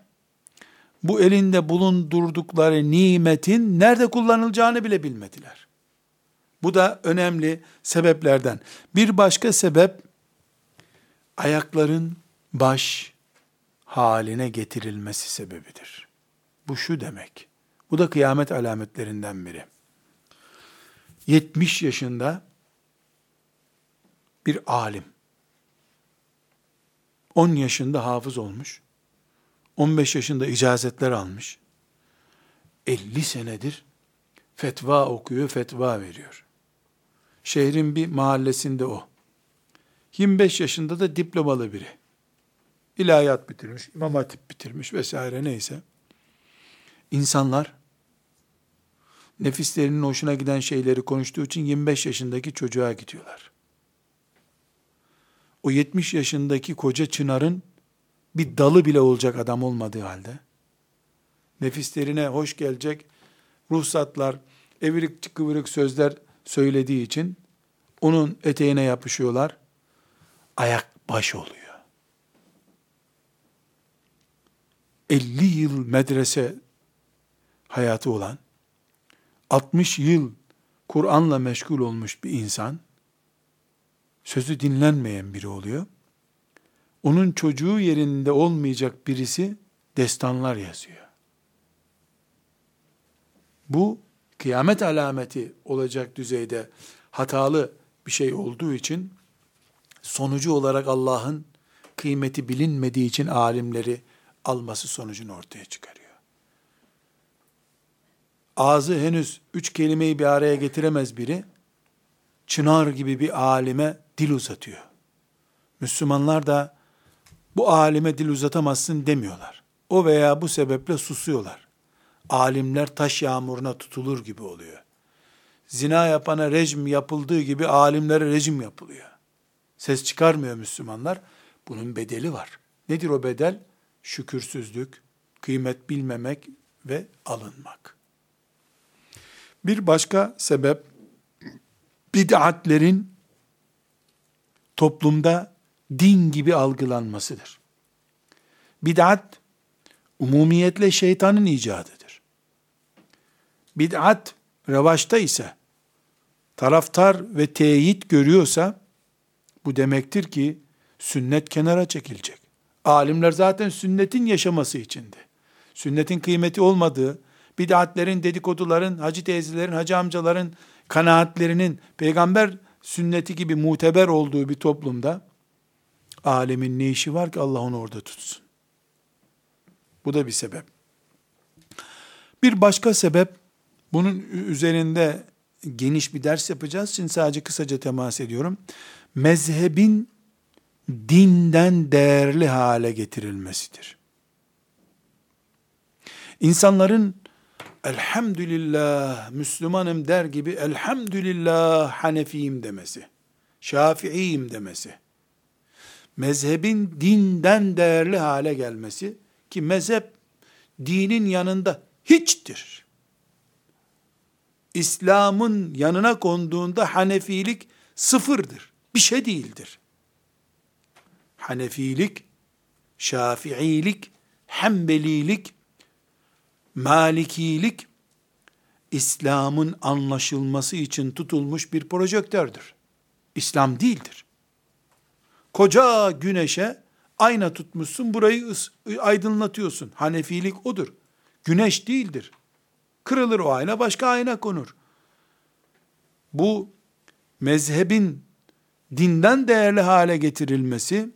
bu elinde bulundurdukları nimetin nerede kullanılacağını bile bilmediler. Bu da önemli sebeplerden. Bir başka sebep ayakların baş haline getirilmesi sebebidir. Bu şu demek. Bu da kıyamet alametlerinden biri. 70 yaşında bir alim. 10 yaşında hafız olmuş. 15 yaşında icazetler almış. 50 senedir fetva okuyor, fetva veriyor. Şehrin bir mahallesinde o. 25 yaşında da diplomalı biri. İlahiyat bitirmiş, imam hatip bitirmiş vesaire neyse. İnsanlar nefislerinin hoşuna giden şeyleri konuştuğu için 25 yaşındaki çocuğa gidiyorlar. O 70 yaşındaki koca çınarın bir dalı bile olacak adam olmadığı halde, nefislerine hoş gelecek ruhsatlar, evirik kıvırık sözler söylediği için, onun eteğine yapışıyorlar, ayak baş oluyor. 50 yıl medrese hayatı olan, 60 yıl Kur'an'la meşgul olmuş bir insan, sözü dinlenmeyen biri oluyor onun çocuğu yerinde olmayacak birisi destanlar yazıyor. Bu kıyamet alameti olacak düzeyde hatalı bir şey olduğu için sonucu olarak Allah'ın kıymeti bilinmediği için alimleri alması sonucunu ortaya çıkarıyor. Ağzı henüz üç kelimeyi bir araya getiremez biri, çınar gibi bir alime dil uzatıyor. Müslümanlar da bu alime dil uzatamazsın demiyorlar. O veya bu sebeple susuyorlar. Alimler taş yağmuruna tutulur gibi oluyor. Zina yapana rejim yapıldığı gibi alimlere rejim yapılıyor. Ses çıkarmıyor Müslümanlar. Bunun bedeli var. Nedir o bedel? Şükürsüzlük, kıymet bilmemek ve alınmak. Bir başka sebep bid'atlerin toplumda din gibi algılanmasıdır. Bid'at, umumiyetle şeytanın icadıdır. Bid'at, revaçta ise, taraftar ve teyit görüyorsa, bu demektir ki, sünnet kenara çekilecek. Alimler zaten sünnetin yaşaması içindi. Sünnetin kıymeti olmadığı, bid'atlerin, dedikoduların, hacı teyzelerin, hacı amcaların kanaatlerinin peygamber sünneti gibi muteber olduğu bir toplumda alemin ne işi var ki Allah onu orada tutsun? Bu da bir sebep. Bir başka sebep, bunun üzerinde geniş bir ders yapacağız. Şimdi sadece kısaca temas ediyorum. Mezhebin dinden değerli hale getirilmesidir. İnsanların elhamdülillah Müslümanım der gibi elhamdülillah Hanefiyim demesi, Şafiiyim demesi, mezhebin dinden değerli hale gelmesi ki mezhep dinin yanında hiçtir. İslam'ın yanına konduğunda Hanefilik sıfırdır. Bir şey değildir. Hanefilik, Şafiilik, Hanbelilik, Malikilik, İslam'ın anlaşılması için tutulmuş bir projektördür. İslam değildir. Koca güneşe ayna tutmuşsun, burayı aydınlatıyorsun. Hanefilik odur. Güneş değildir. Kırılır o ayna, başka ayna konur. Bu mezhebin dinden değerli hale getirilmesi,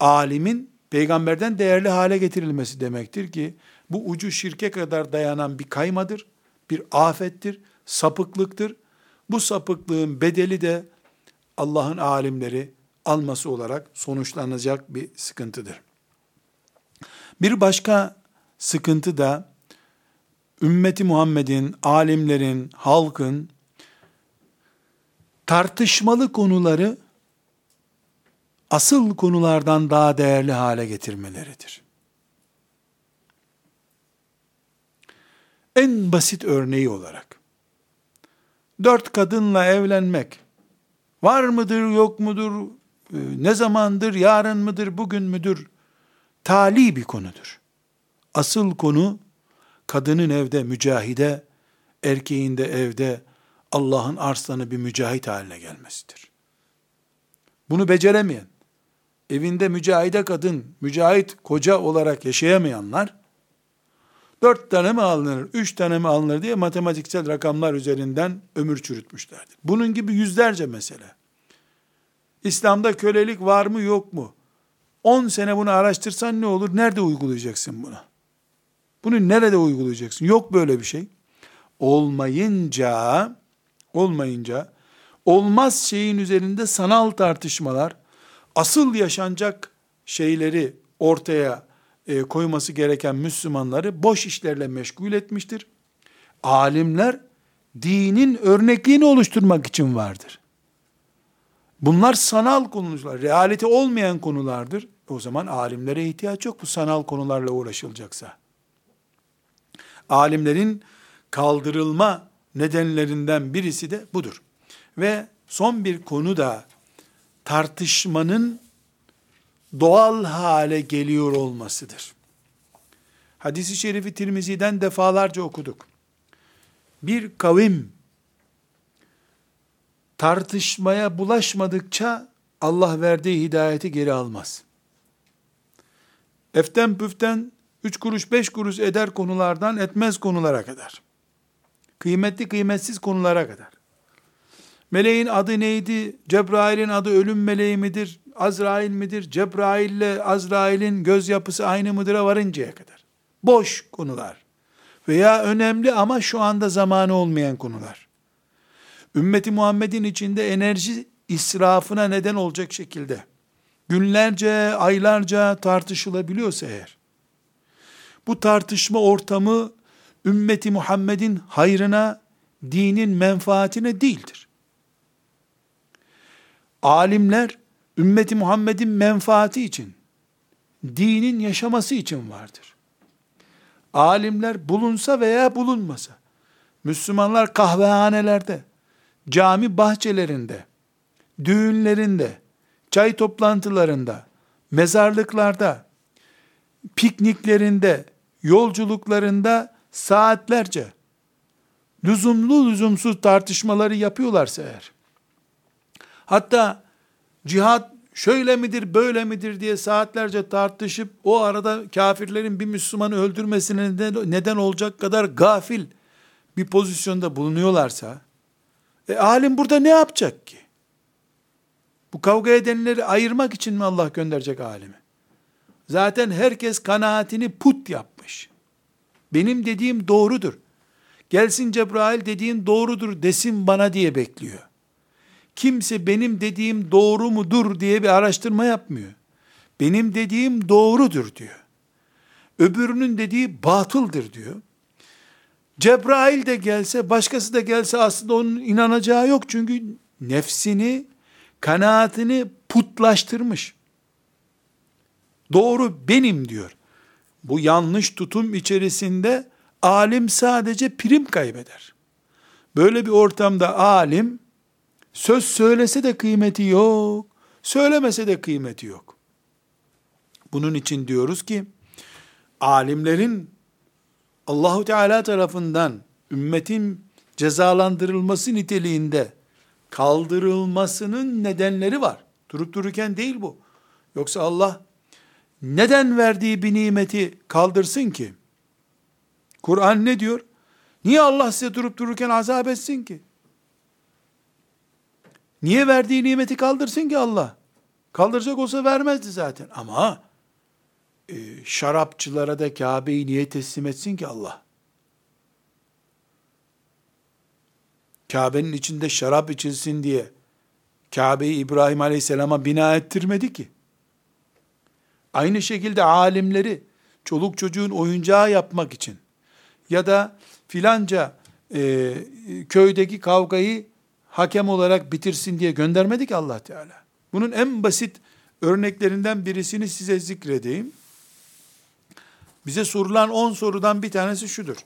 alimin peygamberden değerli hale getirilmesi demektir ki, bu ucu şirke kadar dayanan bir kaymadır, bir afettir, sapıklıktır. Bu sapıklığın bedeli de Allah'ın alimleri alması olarak sonuçlanacak bir sıkıntıdır. Bir başka sıkıntı da ümmeti Muhammed'in, alimlerin, halkın tartışmalı konuları asıl konulardan daha değerli hale getirmeleridir. En basit örneği olarak, dört kadınla evlenmek, var mıdır, yok mudur, e, ne zamandır, yarın mıdır, bugün müdür, tali bir konudur. Asıl konu, kadının evde mücahide, erkeğin de evde Allah'ın arslanı bir mücahit haline gelmesidir. Bunu beceremeyen, evinde mücahide kadın, mücahit koca olarak yaşayamayanlar, dört tane mi alınır, üç tane mi alınır diye matematiksel rakamlar üzerinden ömür çürütmüşlerdir. Bunun gibi yüzlerce mesele. İslam'da kölelik var mı yok mu? 10 sene bunu araştırsan ne olur? Nerede uygulayacaksın bunu? Bunu nerede uygulayacaksın? Yok böyle bir şey. Olmayınca, olmayınca, olmaz şeyin üzerinde sanal tartışmalar, asıl yaşanacak şeyleri ortaya e, koyması gereken Müslümanları boş işlerle meşgul etmiştir. Alimler dinin örnekliğini oluşturmak için vardır. Bunlar sanal konular, realite olmayan konulardır. O zaman alimlere ihtiyaç yok bu sanal konularla uğraşılacaksa. Alimlerin kaldırılma nedenlerinden birisi de budur. Ve son bir konu da tartışmanın doğal hale geliyor olmasıdır. Hadis-i şerifi Tirmizi'den defalarca okuduk. Bir kavim tartışmaya bulaşmadıkça Allah verdiği hidayeti geri almaz. Eften püften üç kuruş beş kuruş eder konulardan etmez konulara kadar. Kıymetli kıymetsiz konulara kadar. Meleğin adı neydi? Cebrail'in adı ölüm meleği midir? Azrail midir? Cebrail ile Azrail'in göz yapısı aynı mıdır'a varıncaya kadar. Boş konular. Veya önemli ama şu anda zamanı olmayan konular. Ümmeti Muhammed'in içinde enerji israfına neden olacak şekilde günlerce, aylarca tartışılabiliyorsa eğer, bu tartışma ortamı ümmeti Muhammed'in hayrına, dinin menfaatine değildir. Alimler, ümmeti Muhammed'in menfaati için, dinin yaşaması için vardır. Alimler bulunsa veya bulunmasa, Müslümanlar kahvehanelerde, cami bahçelerinde, düğünlerinde, çay toplantılarında, mezarlıklarda, pikniklerinde, yolculuklarında saatlerce lüzumlu lüzumsuz tartışmaları yapıyorlarsa eğer, hatta cihat şöyle midir böyle midir diye saatlerce tartışıp o arada kafirlerin bir Müslümanı öldürmesine neden olacak kadar gafil bir pozisyonda bulunuyorlarsa, e alim burada ne yapacak ki? Bu kavga edenleri ayırmak için mi Allah gönderecek alimi? Zaten herkes kanaatini put yapmış. Benim dediğim doğrudur. Gelsin Cebrail dediğin doğrudur desin bana diye bekliyor. Kimse benim dediğim doğru mudur diye bir araştırma yapmıyor. Benim dediğim doğrudur diyor. Öbürünün dediği batıldır diyor. Cebrail de gelse, başkası da gelse aslında onun inanacağı yok. Çünkü nefsini, kanaatini putlaştırmış. Doğru benim diyor. Bu yanlış tutum içerisinde alim sadece prim kaybeder. Böyle bir ortamda alim söz söylese de kıymeti yok, söylemese de kıymeti yok. Bunun için diyoruz ki alimlerin Allahu Teala tarafından ümmetin cezalandırılması niteliğinde kaldırılmasının nedenleri var. Durup dururken değil bu. Yoksa Allah neden verdiği bir nimeti kaldırsın ki? Kur'an ne diyor? Niye Allah size durup dururken azap etsin ki? Niye verdiği nimeti kaldırsın ki Allah? Kaldıracak olsa vermezdi zaten. Ama e, şarapçılara da Kabe'yi niye teslim etsin ki Allah? Kabe'nin içinde şarap içilsin diye Kabe'yi İbrahim Aleyhisselam'a bina ettirmedi ki. Aynı şekilde alimleri çoluk çocuğun oyuncağı yapmak için ya da filanca e, köydeki kavgayı hakem olarak bitirsin diye göndermedi ki Allah Teala. Bunun en basit örneklerinden birisini size zikredeyim. Bize sorulan 10 sorudan bir tanesi şudur.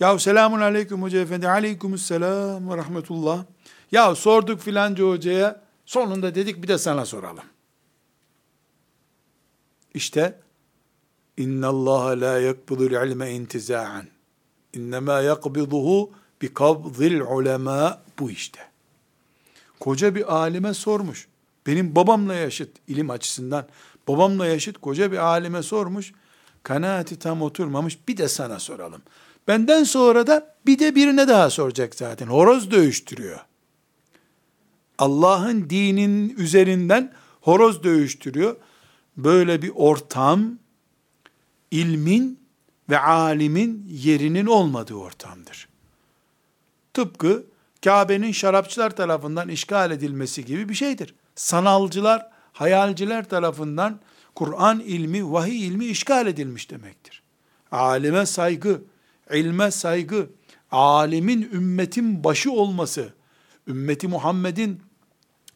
Ya selamun aleyküm hoca efendi, aleykümselam ve rahmetullah. Ya sorduk filanca hocaya, sonunda dedik bir de sana soralım. İşte inna Allah la yakbidul ilme intiza'an. İnnemâ yakbiduhu bi kabzil ulema bu işte. Koca bir alime sormuş. Benim babamla yaşıt ilim açısından babamla yaşıt koca bir alime sormuş. Kanaati tam oturmamış. Bir de sana soralım. Benden sonra da bir de birine daha soracak zaten. Horoz dövüştürüyor. Allah'ın dinin üzerinden horoz dövüştürüyor. Böyle bir ortam ilmin ve alimin yerinin olmadığı ortamdır. Tıpkı Kabe'nin şarapçılar tarafından işgal edilmesi gibi bir şeydir. Sanalcılar, hayalciler tarafından Kur'an ilmi, vahiy ilmi işgal edilmiş demektir. Alime saygı, ilme saygı, alimin ümmetin başı olması, ümmeti Muhammed'in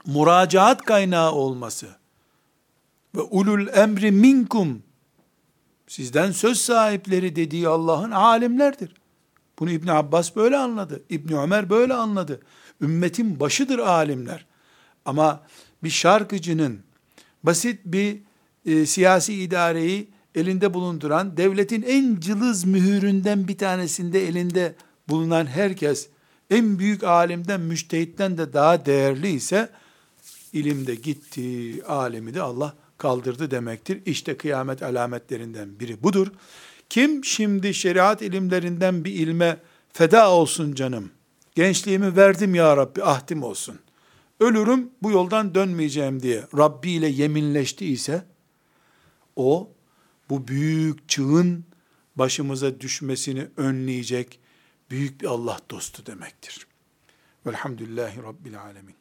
muracaat kaynağı olması ve ulul emri minkum sizden söz sahipleri dediği Allah'ın alimlerdir. Bunu İbn Abbas böyle anladı. İbn Ömer böyle anladı. Ümmetin başıdır alimler. Ama bir şarkıcının basit bir e, siyasi idareyi elinde bulunduran, devletin en cılız mühüründen bir tanesinde elinde bulunan herkes, en büyük alimden, müştehitten de daha değerli ise, ilimde gitti, alemi de Allah kaldırdı demektir. İşte kıyamet alametlerinden biri budur. Kim şimdi şeriat ilimlerinden bir ilme feda olsun canım, gençliğimi verdim ya Rabbi ahdim olsun, ölürüm bu yoldan dönmeyeceğim diye Rabbi ile yeminleşti ise, o bu büyük çığın başımıza düşmesini önleyecek büyük bir Allah dostu demektir. Velhamdülillahi Rabbil Alemin.